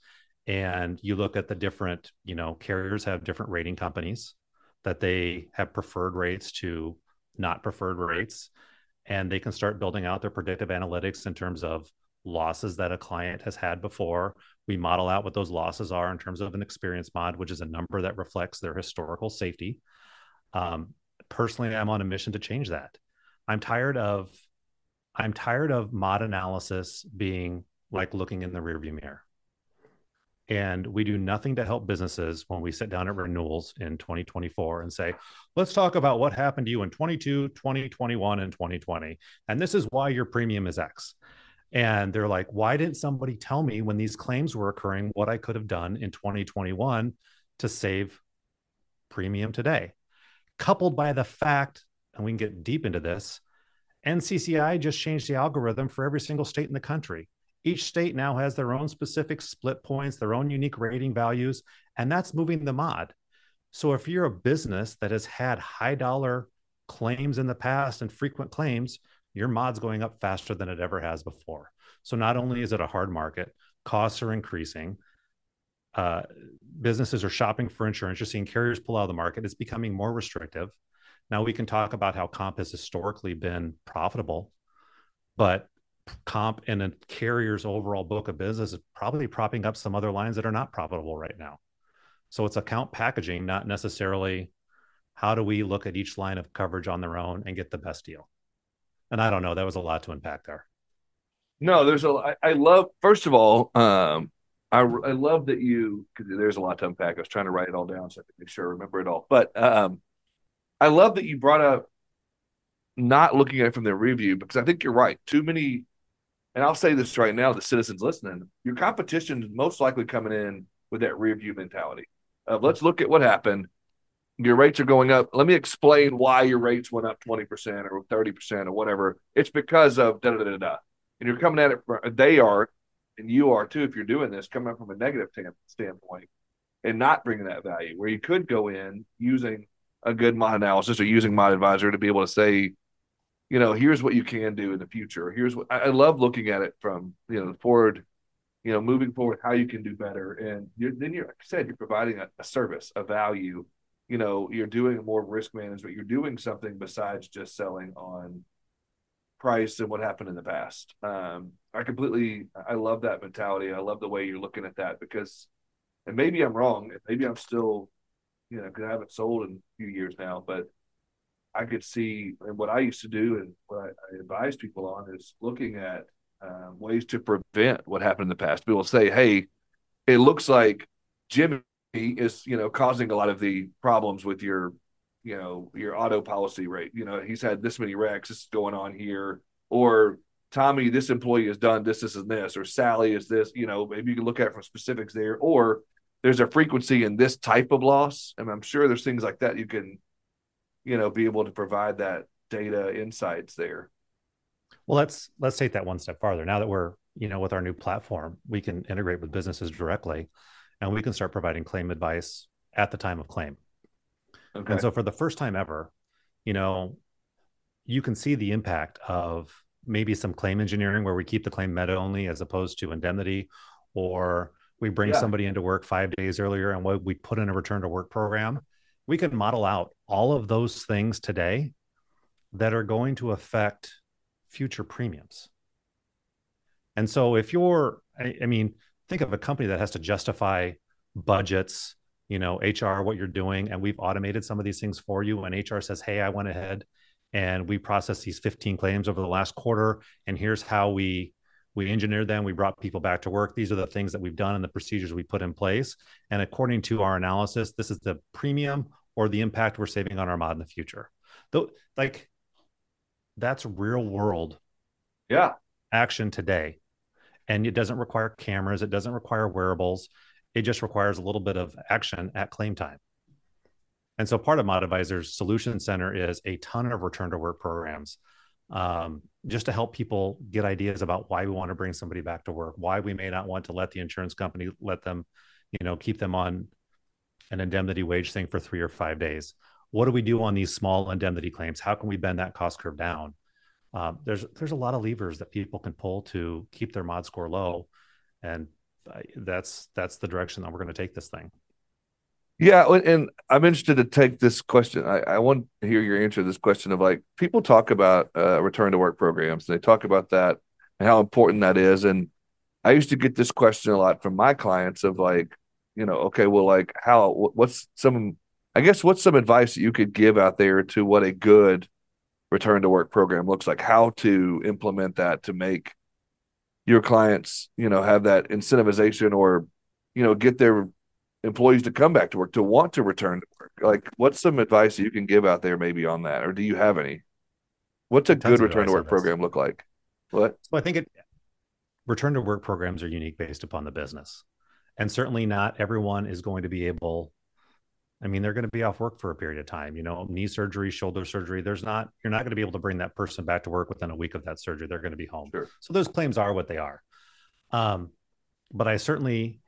and you look at the different, you know, carriers have different rating companies that they have preferred rates to not preferred rates, and they can start building out their predictive analytics in terms of losses that a client has had before. We model out what those losses are in terms of an experience mod, which is a number that reflects their historical safety. Um, personally, I'm on a mission to change that. I'm tired of I'm tired of mod analysis being like looking in the rearview mirror. And we do nothing to help businesses when we sit down at renewals in 2024 and say, let's talk about what happened to you in 22, 2021, and 2020. And this is why your premium is X. And they're like, why didn't somebody tell me when these claims were occurring what I could have done in 2021 to save premium today? Coupled by the fact, and we can get deep into this, NCCI just changed the algorithm for every single state in the country. Each state now has their own specific split points, their own unique rating values, and that's moving the mod. So if you're a business that has had high dollar claims in the past and frequent claims, your mod's going up faster than it ever has before. So not only is it a hard market, costs are increasing. Uh, businesses are shopping for insurance. You're seeing carriers pull out of the market. It's becoming more restrictive. Now we can talk about how comp has historically been profitable, but comp and a carrier's overall book of business is probably propping up some other lines that are not profitable right now. So it's account packaging, not necessarily how do we look at each line of coverage on their own and get the best deal. And I don't know, that was a lot to unpack there. No, there's a. I, I love. First of all, um, I I love that you. There's a lot to unpack. I was trying to write it all down so I could make sure I remember it all. But um, I love that you brought up not looking at it from their review because I think you're right. Too many, and I'll say this right now, the citizens listening, your competition is most likely coming in with that review mentality of let's look at what happened. Your rates are going up. Let me explain why your rates went up 20% or 30% or whatever. It's because of da da da da. And you're coming at it, from, they are, and you are too, if you're doing this, coming from a negative standpoint and not bringing that value, where you could go in using a good mod analysis or using mod advisor to be able to say, you know, here's what you can do in the future. Here's what I, I love looking at it from, you know, forward, you know, moving forward, how you can do better. And you're, then you're, like I said, you're providing a, a service, a value, you know, you're doing more risk management. You're doing something besides just selling on price and what happened in the past. Um, I completely, I love that mentality. I love the way you're looking at that because, and maybe I'm wrong. Maybe I'm still, you know, because I haven't sold in a few years now, but I could see, and what I used to do and what I, I advise people on is looking at uh, ways to prevent what happened in the past. People say, hey, it looks like Jimmy is, you know, causing a lot of the problems with your you know your auto policy rate you know he's had this many wrecks this is going on here or tommy this employee has done this this and this or sally is this you know maybe you can look at from specifics there or there's a frequency in this type of loss and i'm sure there's things like that you can you know be able to provide that data insights there well let's let's take that one step farther now that we're you know with our new platform we can integrate with businesses directly and we can start providing claim advice at the time of claim Okay. And so for the first time ever, you know, you can see the impact of maybe some claim engineering where we keep the claim med only as opposed to indemnity, or we bring yeah. somebody into work five days earlier and we put in a return to work program. We can model out all of those things today that are going to affect future premiums. And so if you're, I, I mean, think of a company that has to justify budgets you know hr what you're doing and we've automated some of these things for you. And hr says hey i went ahead and we processed these 15 claims over the last quarter and here's how we we engineered them. We brought people back to work. These are the things that we've done and the procedures we put in place. And according to our analysis this is the premium or the impact we're saving on our mod in the future. Though like that's real world yeah. action today. And it doesn't require cameras it doesn't require wearables it just requires a little bit of action at claim time. And so part of Mod Advisor's Solution Center is a ton of return to work programs um, just to help people get ideas about why we want to bring somebody back to work, why we may not want to let the insurance company let them, you know, keep them on an indemnity wage thing for three or five days. What do we do on these small indemnity claims? How can we bend that cost curve down? Um, there's there's a lot of levers that people can pull to keep their mod score low, and that's that's the direction that we're going to take this thing. Yeah, and I'm interested to take this question. I, I want to hear your answer to this question of like people talk about uh, return to work programs. They talk about that and how important that is. And I used to get this question a lot from my clients of like, you know, okay, well, like how what's some I guess what's some advice that you could give out there to what a good return to work program looks like, how to implement that to make your clients, you know, have that incentivization or, you know, get their employees to come back to work, to want to return to work? Like, what's some advice you can give out there maybe on that? Or do you have any? What's a good return to work program look like? What? So I think it return to work programs are unique based upon the business. And certainly not everyone is going to be able I mean, they're going to be off work for a period of time, you know, knee surgery, shoulder surgery. There's not, you're not going to be able to bring that person back to work within a week of that surgery. They're going to be home. Sure. So those claims are what they are. Um, but I certainly,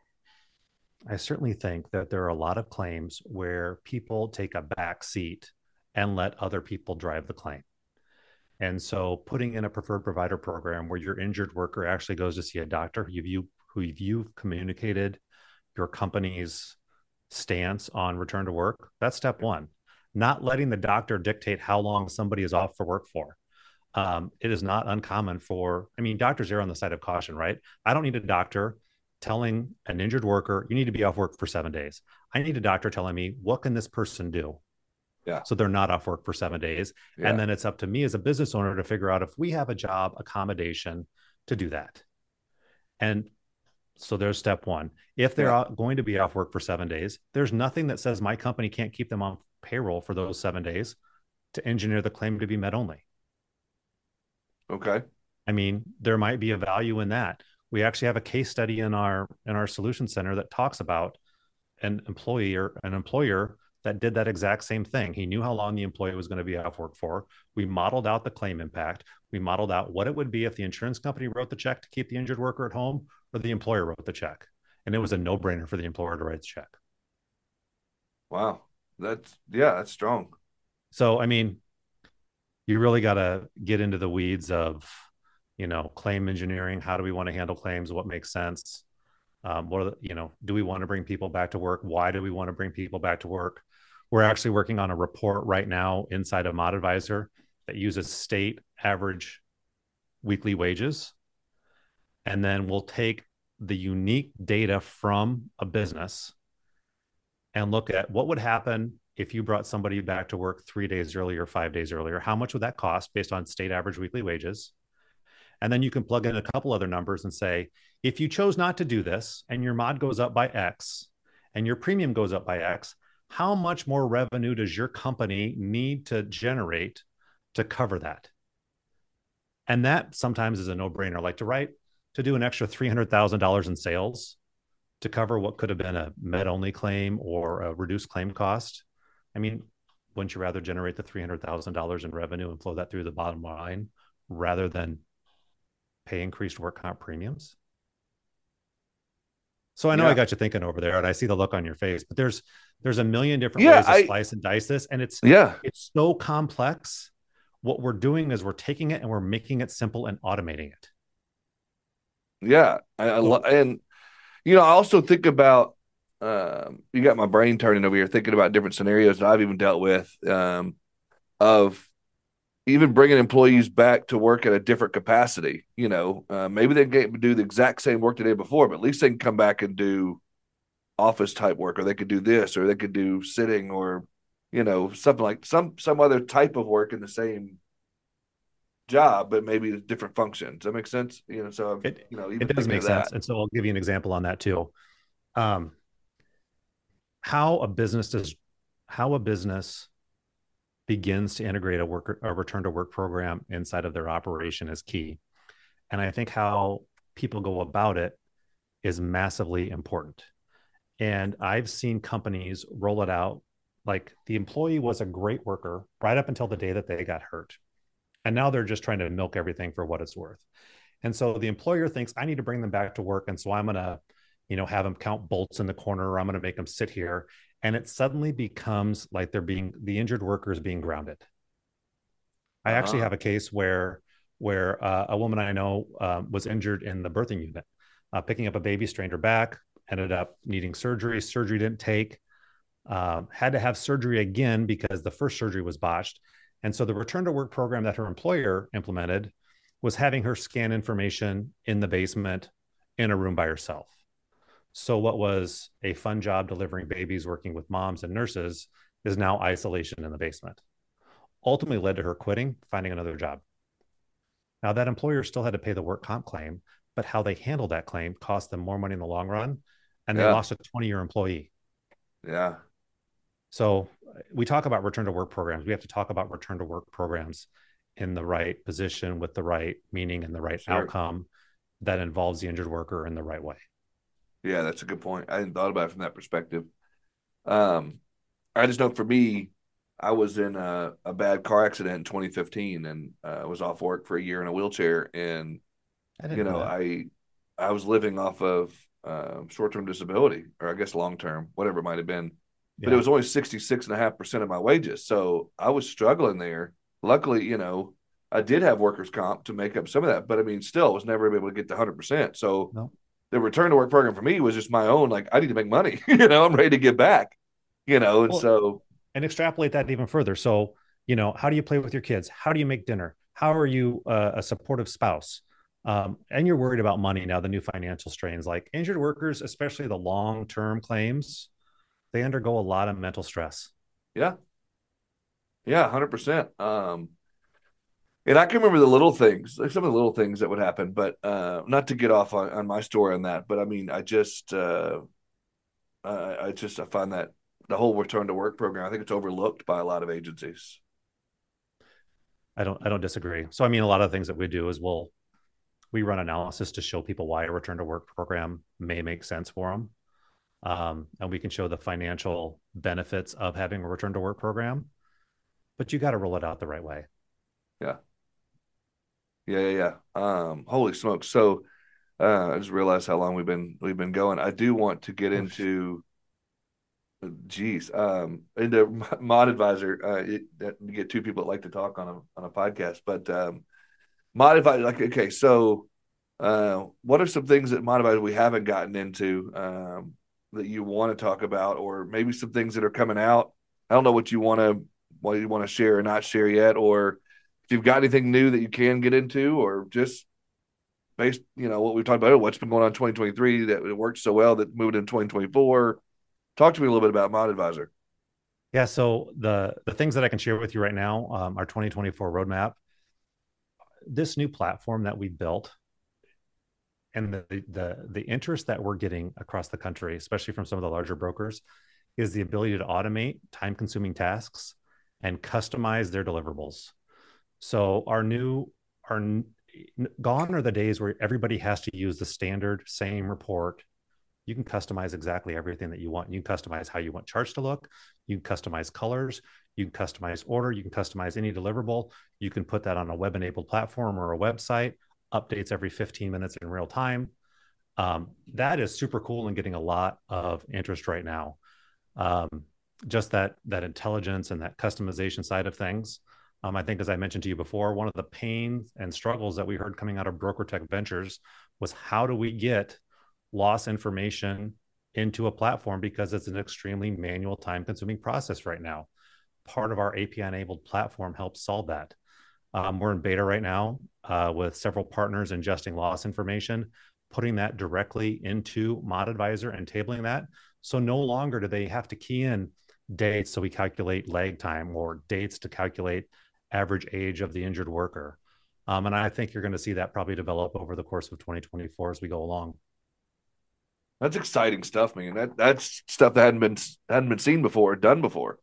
I certainly think that there are a lot of claims where people take a back seat and let other people drive the claim. And so putting in a preferred provider program where your injured worker actually goes to see a doctor you who you've communicated your company's stance on return to work. That's step one. Not letting the doctor dictate how long somebody is off for work for. Um, it is not uncommon for, I mean, doctors are on the side of caution, right? I don't need a doctor telling an injured worker, you need to be off work for seven days. I need a doctor telling me, what can this person do? Yeah. So they're not off work for seven days. Yeah. And then it's up to me as a business owner to figure out if we have a job accommodation to do that. And so there's step one. If they're yeah. going to be off work for seven days, there's nothing that says my company can't keep them on payroll for those seven days to engineer the claim to be med only. Okay. I mean, there might be a value in that. We actually have a case study in our in our solution center that talks about an employee or an employer that did that exact same thing. He knew how long the employee was going to be off work for. We modeled out the claim impact. We modeled out what it would be if the insurance company wrote the check to keep the injured worker at home or the employer wrote the check. And it was a no brainer for the employer to write the check. Wow. That's, yeah, that's strong. So, I mean, you really got to get into the weeds of, you know, claim engineering. How do we want to handle claims? What makes sense? Um, what are the, you know, do we want to bring people back to work? Why do we want to bring people back to work? We're actually working on a report right now inside of Mod Advisor that uses state average weekly wages. And then we'll take the unique data from a business and look at what would happen if you brought somebody back to work three days earlier, five days earlier. How much would that cost based on state average weekly wages? And then you can plug in a couple other numbers and say, if you chose not to do this and your mod goes up by X and your premium goes up by X, how much more revenue does your company need to generate to cover that? And that sometimes is a no brainer. Like to write, to do an extra $300,000 in sales to cover what could have been a med only claim or a reduced claim cost. I mean, wouldn't you rather generate the $300,000 in revenue and flow that through the bottom line rather than pay increased work comp premiums? So I know yeah. I got you thinking over there, and I see the look on your face. But there's there's a million different yeah, ways to I, slice and dice this, and it's yeah, it's so complex. What we're doing is we're taking it and we're making it simple and automating it. Yeah, I, I lo- and you know I also think about um, you got my brain turning over here thinking about different scenarios that I've even dealt with um, of even bringing employees back to work at a different capacity. You know, uh, maybe they can do the exact same work they did before, but at least they can come back and do office type work, or they could do this, or they could do sitting, or you know, something like some some other type of work in the same job, but maybe different functions. Does that make sense? You know, so it, you know, it does make sense. And so I'll give you an example on that too. Um, how a business does, how a business begins to integrate a work a return to work program inside of their operation is key. And I think how people go about it is massively important. And I've seen companies roll it out like the employee was a great worker right up until the day that they got hurt. And now they're just trying to milk everything for what it's worth. And so the employer thinks I need to bring them back to work. And so I'm going to, you know, have them count bolts in the corner or I'm going to make them sit here and it suddenly becomes like they're being the injured worker is being grounded. I actually uh-huh. have a case where where uh, a woman I know uh, was injured in the birthing unit, uh, picking up a baby, strained her back, ended up needing surgery. Surgery didn't take, uh, had to have surgery again because the first surgery was botched. And so the return to work program that her employer implemented was having her scan information in the basement in a room by herself. So, what was a fun job delivering babies, working with moms and nurses, is now isolation in the basement. Ultimately led to her quitting, finding another job. Now, that employer still had to pay the work comp claim, but how they handled that claim cost them more money in the long run. And they yeah. lost a 20 year employee. Yeah. So, we talk about return to work programs. We have to talk about return to work programs in the right position with the right meaning and the right sure. outcome that involves the injured worker in the right way. Yeah, that's a good point. I hadn't thought about it from that perspective. Um, I just know for me, I was in a, a bad car accident in 2015 and uh, was off work for a year in a wheelchair. And, you know, know I, I was living off of uh, short-term disability or I guess long-term, whatever it might've been, yeah. but it was only 66 and a half percent of my wages. So I was struggling there. Luckily, you know, I did have workers comp to make up some of that, but I mean, still I was never able to get to hundred percent. So no the return to work program for me was just my own like i need to make money you know i'm ready to give back you know and well, so and extrapolate that even further. So you know how do you play with your kids? How do you make dinner? How are you uh, a supportive spouse? Um, and you're worried about money now the new financial strains like injured workers especially the long term claims they undergo a lot of mental stress. Yeah. Yeah 100% um and I can remember the little things, like some of the little things that would happen, but uh, not to get off on, on my story on that. But I mean, I just, uh, I, I just, I find that the whole return to work program, I think it's overlooked by a lot of agencies. I don't I don't disagree. So I mean, a lot of things that we do is we'll we run analysis to show people why a return to work program may make sense for them, um, and we can show the financial benefits of having a return to work program. But you got to roll it out the right way. Yeah. Yeah, yeah, yeah. Um, holy smokes! So uh, I just realized how long we've been we've been going. I do want to get into geez, um, into mod advisor. Uh, it, you get two people that like to talk on a on a podcast, but um, mod advisor. Like, okay, so uh, what are some things that mod advisor we haven't gotten into um, that you want to talk about, or maybe some things that are coming out? I don't know what you want to what you want to share or not share yet, or if you've got anything new that you can get into, or just based, you know, what we've talked about, what's been going on in 2023 that it worked so well that moved in 2024 Talk to me a little bit about Mod Advisor. Yeah, so the the things that I can share with you right now, um, our 2024 roadmap, this new platform that we built, and the the the interest that we're getting across the country, especially from some of the larger brokers, is the ability to automate time consuming tasks and customize their deliverables. So our new our gone are the days where everybody has to use the standard same report you can customize exactly everything that you want. You can customize how you want charts to look. You can customize colors. You can customize order. You can customize any deliverable. You can put that on a web enabled platform or a website, updates every 15 minutes in real time. Um, that is super cool and getting a lot of interest right now. Um, just that that intelligence and that customization side of things. Um, I think, as I mentioned to you before, one of the pains and struggles that we heard coming out of BrokerTech Ventures was how do we get loss information into a platform because it's an extremely manual, time consuming process right now. Part of our API enabled platform helps solve that. Um, we're in beta right now uh, with several partners ingesting loss information, putting that directly into Mod Advisor and tabling that. So no longer do they have to key in dates so we calculate lag time or dates to calculate average age of the injured worker. Um, and I think you're going to see that probably develop over the course of 2024 as we go along. That's exciting stuff, man. That that's stuff that hadn't been hadn't been seen before, done before.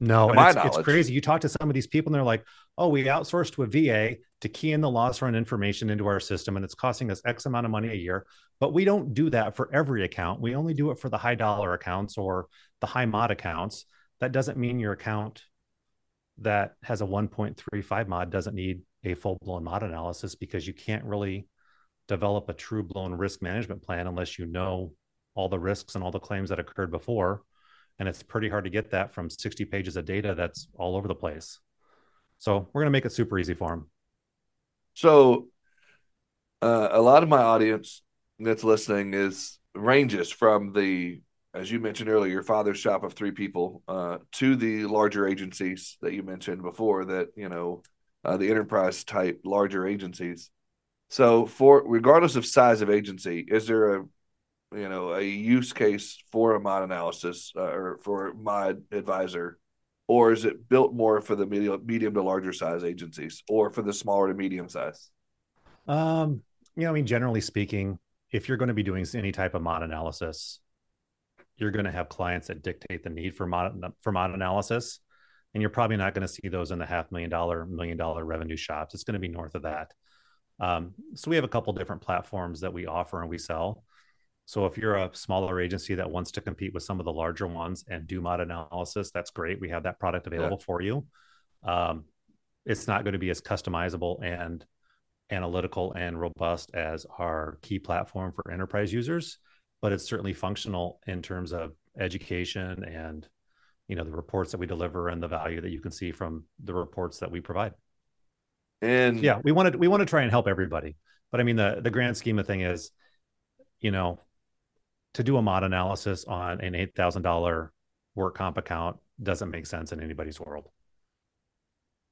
No, it's, it's, crazy. You talk to some of these people, and they're like, "Oh, we outsourced to a VA to key in the loss run information into our system, and it's costing us X amount of money a year." But we don't do that for every account. We only do it for the high dollar accounts or the high mod accounts. That doesn't mean your account that has a 1.35 mod doesn't need a full blown mod analysis because you can't really develop a true blown risk management plan unless you know all the risks and all the claims that occurred before. And it's pretty hard to get that from 60 pages of data that's all over the place. So we're going to make it super easy for them. So uh, a lot of my audience that's listening is ranges from the, as you mentioned earlier, your father's shop of three people uh, to the larger agencies that you mentioned before that, you know, uh, the enterprise type larger agencies. So, for regardless of size of agency, is there a you know a use case for a mod analysis uh, or for mod advisor, or is it built more for the medium medium to larger size agencies, or for the smaller to medium size? Um, you know, I mean, generally speaking, if you're going to be doing any type of mod analysis, you're going to have clients that dictate the need for mod for mod analysis, and you're probably not going to see those in the half million dollar, million dollar revenue shops. It's going to be north of that. Um, so we have a couple different platforms that we offer and we sell. So if you're a smaller agency that wants to compete with some of the larger ones and do mod analysis, that's great. We have that product available yeah. for you. Um, it's not going to be as customizable and analytical and robust as our key platform for enterprise users, but it's certainly functional in terms of education and you know the reports that we deliver and the value that you can see from the reports that we provide. And yeah, we wanted we want to try and help everybody. But I mean the the grand scheme of thing is, you know, to do a mod analysis on an eight thousand dollar work comp account doesn't make sense in anybody's world.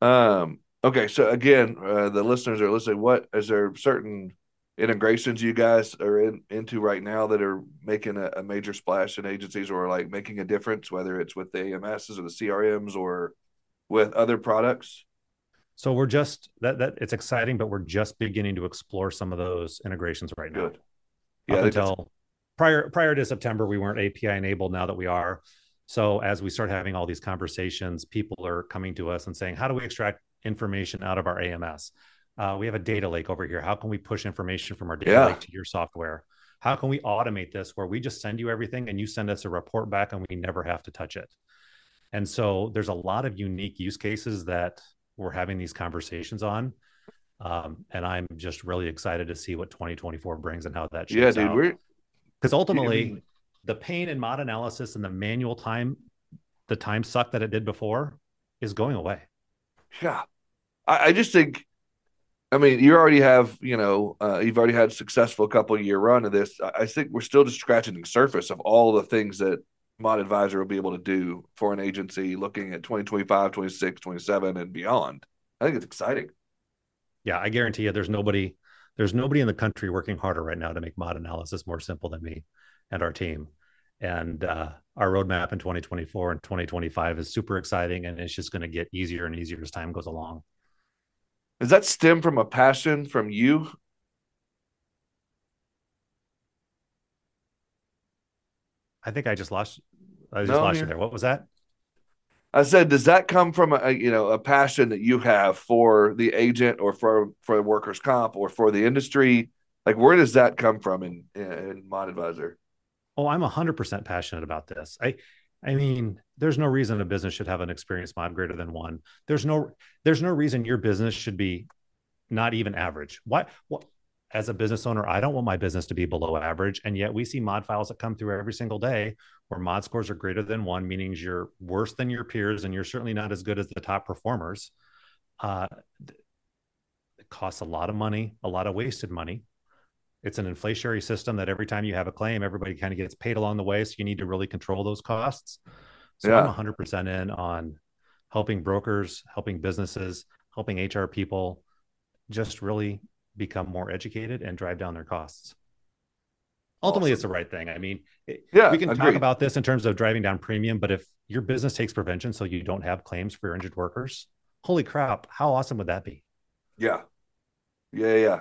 Um. Okay. So again, uh, the listeners are listening. What is there certain integrations you guys are in, into right now that are making a, a, major splash in agencies or like making a difference, whether it's with the AMSs or the CRMs or with other products? So we're just that that it's exciting, but we're just beginning to explore some of those integrations right now. Good. Yeah. Up until prior prior to September, we weren't API enabled. Now that we are, so as we start having all these conversations, people are coming to us and saying, "How do we extract information out of our AMS? Uh, we have a data lake over here. How can we push information from our data Yeah. lake to your software? How can we automate this where we just send you everything and you send us a report back and we never have to touch it? And so there's a lot of unique use cases that we're having these conversations on. Um, and I'm just really excited to see what 2024 brings and how that shapes Yeah, dude. out. Because ultimately, mean- the pain in mod analysis and the manual time, the time suck that it did before, is going away. Yeah, I, I just think. I mean, you already have, you know, uh, you've already had a successful couple year run of this. I, think we're still just scratching the surface of all the things that Mod Advisor will be able to do for an agency looking at 2025, 26, 27, and beyond. I think it's exciting. Yeah, I guarantee you, there's nobody, there's nobody in the country working harder right now to make mod analysis more simple than me and our team. And uh, our roadmap in 2024 and 2025 is super exciting, and it's just going to get easier and easier as time goes along. Does that stem from a passion from you? I think I just lost, I just No, lost you there. What was that? I said, does that come from a you know a passion that you have for the agent or for for the workers comp or for the industry? Like, where does that come from in in Mod Advisor? Oh, I'm 100% passionate about this. I I mean, there's no reason a business should have an experienced mod greater than 1. There's no there's no reason your business should be not even average. Why what as a business owner, I don't want my business to be below average and yet we see mod files that come through every single day where mod scores are greater than 1 meaning you're worse than your peers and you're certainly not as good as the top performers. Uh it costs a lot of money, a lot of wasted money it's an inflationary system that every time you have a claim, everybody kind of gets paid along the way. So you need to really control those costs. So Yeah. I'm 100% in on helping brokers, helping businesses, helping HR people just really become more educated and drive down their costs. Ultimately, it's the right thing. I mean, it- Yeah, we can talk about this in terms of driving down premium, but if your business takes prevention so you don't have claims for your injured workers, holy crap, how awesome would that be? Yeah. Yeah, yeah.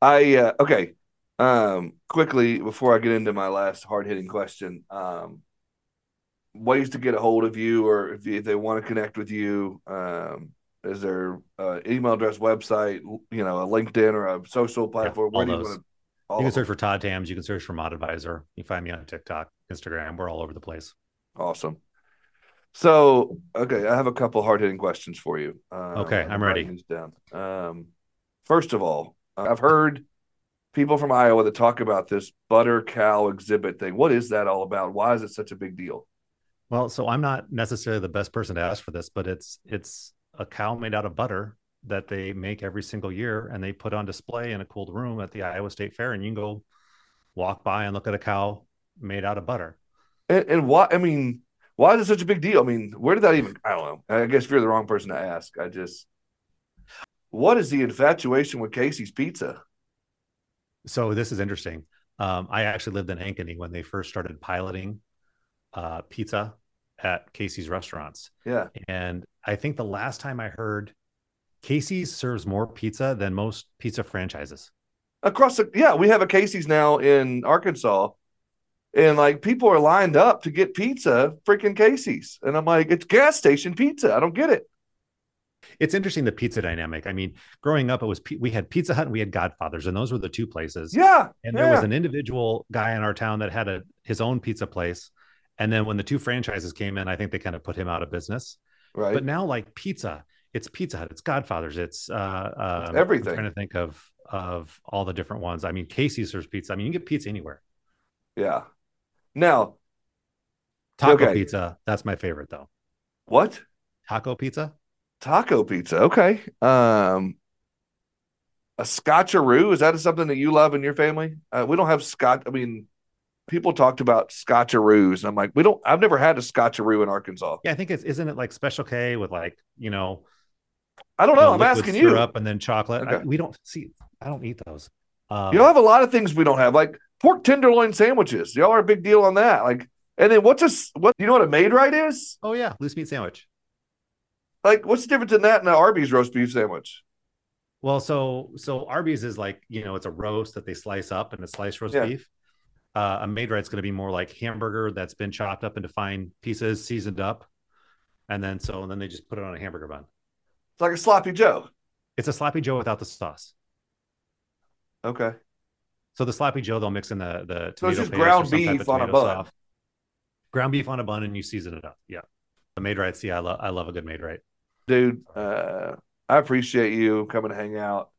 I uh okay. Um quickly before I get into my last hard-hitting question, um ways to get a hold of you or if, if they want to connect with you, um is there uh email address, website, you know, a LinkedIn or a social platform? all Where do you those. want to You can search for Todd Thams. You can search for Mod Advisor. You find me on TikTok, Instagram. We're all over the place. Awesome. So, okay, I have a couple hard-hitting questions for you. Um, Okay, I'm ready. Down. Um, first of all, I've heard people from Iowa that talk about this butter cow exhibit thing. What is that all about? Why is it such a big deal? Well, so I'm not necessarily the best person to ask for this, but it's it's a cow made out of butter that they make every single year and they put on display in a cooled room at the Iowa State Fair and you can go walk by and look at a cow made out of butter. And, and why? I mean, why is it such a big deal? I mean, where did that even? I don't know. I guess you're the wrong person to ask. I just, what is the infatuation with Casey's Pizza? So this is interesting. Um, I actually lived in Ankeny when they first started piloting uh, pizza at Casey's restaurants. Yeah, And I think the last time I heard Casey's serves more pizza than most pizza franchises. across the yeah, we have a Casey's now in Arkansas, and like people are lined up to get pizza, freaking Casey's, and I'm like, it's gas station pizza. I don't get it. It's interesting the pizza dynamic. I mean, growing up, it was we had Pizza Hut and we had Godfather's, and those were the two places. Yeah, And there was an individual guy in our town that had a his own pizza place. And then when the two franchises came in, I think they kind of put him out of business. right. But now, like pizza, it's Pizza Hut, it's Godfather's, it's uh, It's um, everything. I'm trying to think of of all the different ones. I mean, Casey's serves pizza. I mean, you can get pizza anywhere. yeah. Now, Taco Okay. pizza, that's my favorite though. what Taco pizza. Taco pizza? Okay. Um, a scotcheroo is that something that you love in your family? Uh, we don't have scotch. I mean, people talked about scotcheroos, and I'm like, we don't. I've never had a scotcheroo in Arkansas. Yeah, I think it's isn't it like Special K with like you know I don't you know. I'm asking you. syrup and then chocolate. I- we don't see. I don't eat those. Um, Y'all have a lot of things we don't have, like pork tenderloin sandwiches. Y'all are a big deal on that. Like, and then what's this? What you know what a Maid-Rite is? oh yeah, loose meat sandwich. Like, what's the difference in that and an Arby's roast beef sandwich? Well, so so Arby's is like you know it's a roast that they slice up and a sliced roast Yeah. beef. Uh, a Maid-Rite's going to be more like hamburger that's been chopped up into fine pieces, seasoned up, and then so and then they just put it on a hamburger bun. It's like a sloppy Joe. It's a sloppy Joe without the sauce. Okay. So the sloppy Joe, they'll mix in the the So it's tomato just ground some type of beef on a bun. sauce. Ground beef on a bun, and you season it up. Yeah, the Maid-Rite. See, I love I love a good Maid-Rite. Dude uh i appreciate you coming to hang out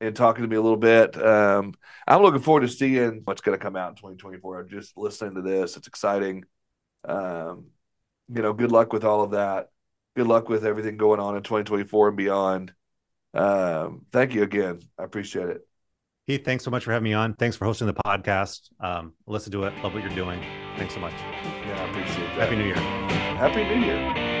and talking to me a little bit um i'm looking forward to seeing what's going to come out in 2024 i'm just listening to this it's exciting um you know good luck with all of that good luck with everything going on in 2024 and beyond um thank you again i appreciate it Heath, thanks so much for having me on. Thanks for hosting the podcast. Um, listen to it. Love what you're doing. Thanks so much. yeah i appreciate that Happy New Year. happy new year